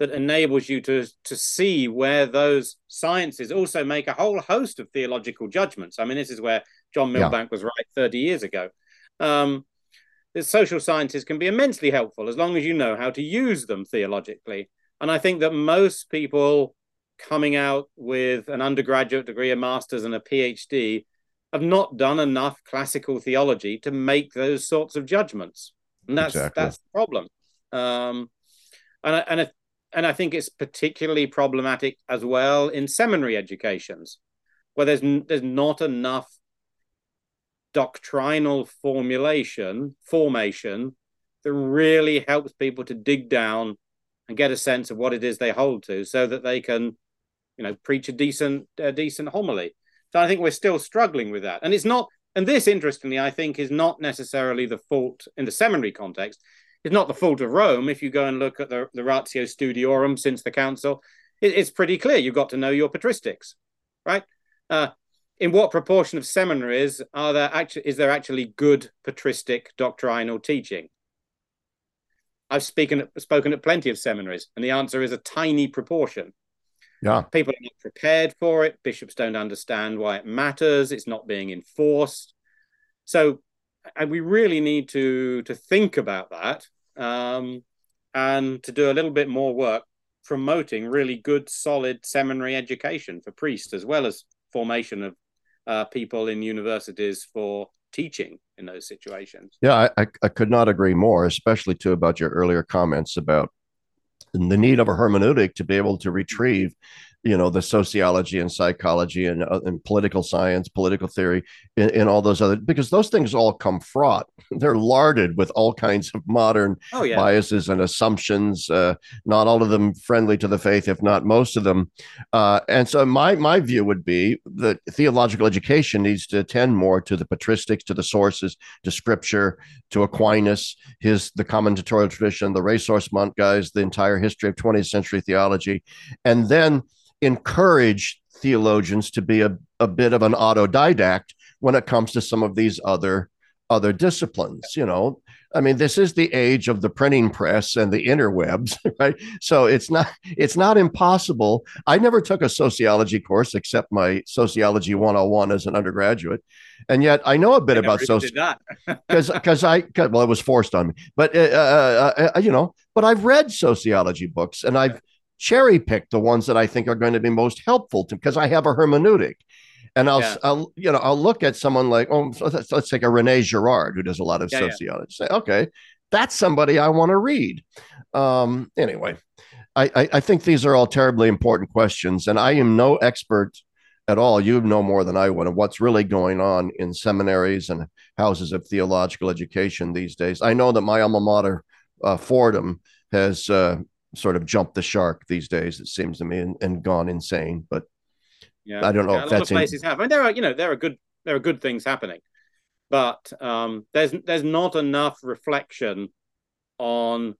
that enables you to to see where those sciences also make a whole host of theological judgments. I mean, this is where John Milbank yeah. was right 30 years ago um, the social sciences can be immensely helpful as long as you know how to use them theologically. And I think that most people coming out with an undergraduate degree, a master's, and a PhD have not done enough classical theology to make those sorts of judgments. And that's exactly. that's the problem. Um, and I, and I, and I think it's particularly problematic as well in seminary educations, where there's there's not enough doctrinal formulation formation that really helps people to dig down and get a sense of what it is they hold to so that they can you know preach a decent a decent homily so i think we're still struggling with that. And it's not and this interestingly i think is not necessarily the fault in the seminary context. It's not the fault of rome. If you go and look at the, the ratio studiorum since the council it, it's pretty clear. You've got to know your patristics right? Uh, in what proportion of seminaries are there actually is there actually good patristic doctrinal teaching? I've spoken spoken at plenty of seminaries, and the answer is a tiny proportion. Yeah, people are not prepared for it. Bishops don't understand why it matters. It's not being enforced. So, and we really need to to think about that um, and to do a little bit more work promoting really good, solid seminary education for priests as well as formation of uh, people in universities for teaching in those situations. Yeah, I, I could not agree more, especially too about your earlier comments about the need of a hermeneutic to be able to retrieve you know the sociology and psychology and, uh, and political science political theory and, and, all those other because those things all come fraught. <laughs> They're larded with all kinds of modern oh, yeah. biases and assumptions uh, not all of them friendly to the faith if not most of them. Uh, and so my my view would be that theological education needs to attend more to the patristics to the sources to scripture to aquinas his the commentatorial tradition the ressourcement guys the entire history of 20th century theology. And then encourage theologians to be a, a bit of an autodidact when it comes to some of these other other disciplines you know? I mean this is the age of the printing press and the interwebs <laughs> right? So it's not it's not impossible. I never took a sociology course except my sociology 101 as an undergraduate. And yet i know a bit about sociology <laughs> because because i well it was forced on me. But uh, uh, uh, uh, you know but i've read sociology books and i've cherry pick the ones that I think are going to be most helpful to because I have a hermeneutic. And I'll, yeah. I'll, you know, I'll look at someone like, oh, let's, let's take a Rene Girard who does a lot of yeah, sociology. Yeah. Say, okay, that's somebody I want to read. Um, anyway, I, I, I think these are all terribly important questions, and I am no expert at all. You know more than I would of what's really going on in seminaries and houses of theological education these days. I know that my alma mater, uh, Fordham, has uh, sort of jumped the shark these days. It seems to me and, and gone insane. But yeah, I don't know yeah, if that's places in... have. I mean, there are you know there are good there are good things happening, but um, there's there's not enough reflection on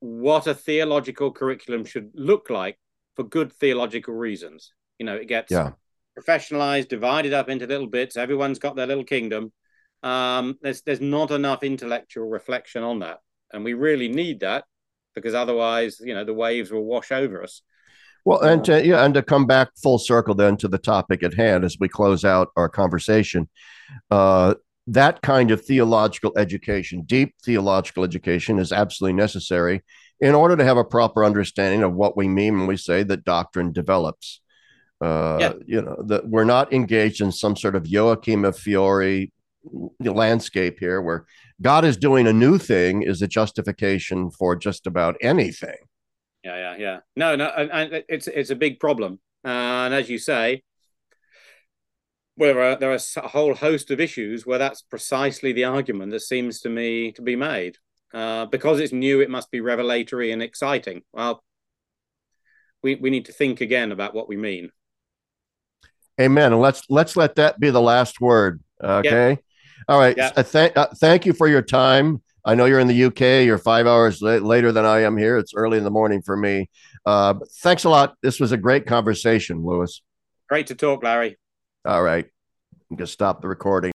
what a theological curriculum should look like for good theological reasons. You know, it gets yeah. professionalized, divided up into little bits. Everyone's got their little kingdom. Um, there's there's not enough intellectual reflection on that, and we really need that because otherwise, you know, the waves will wash over us. Well, and to, yeah, and to come back full circle then to the topic at hand as we close out our conversation, uh, that kind of theological education, deep theological education, is absolutely necessary in order to have a proper understanding of what we mean when we say that doctrine develops. Uh, yeah. You know, that we're not engaged in some sort of Joachim of Fiore landscape here where God is doing a new thing is a justification for just about anything. Yeah, yeah, yeah. No, no, and it's it's a big problem. Uh, and as you say, where there are a whole host of issues where that's precisely the argument that seems to me to be made. Uh, because it's new, it must be revelatory and exciting. Well, we, we need to think again about what we mean. Amen. And let's let's let that be the last word. Okay. Yeah. All right. Yeah. Uh, th- uh, thank you for your time. I know you're in the UK. You're five hours la- later than I am here. It's early in the morning for me. Uh, thanks a lot. This was a great conversation, Lewis. Great to talk, Larry. All right. I'm going to stop the recording.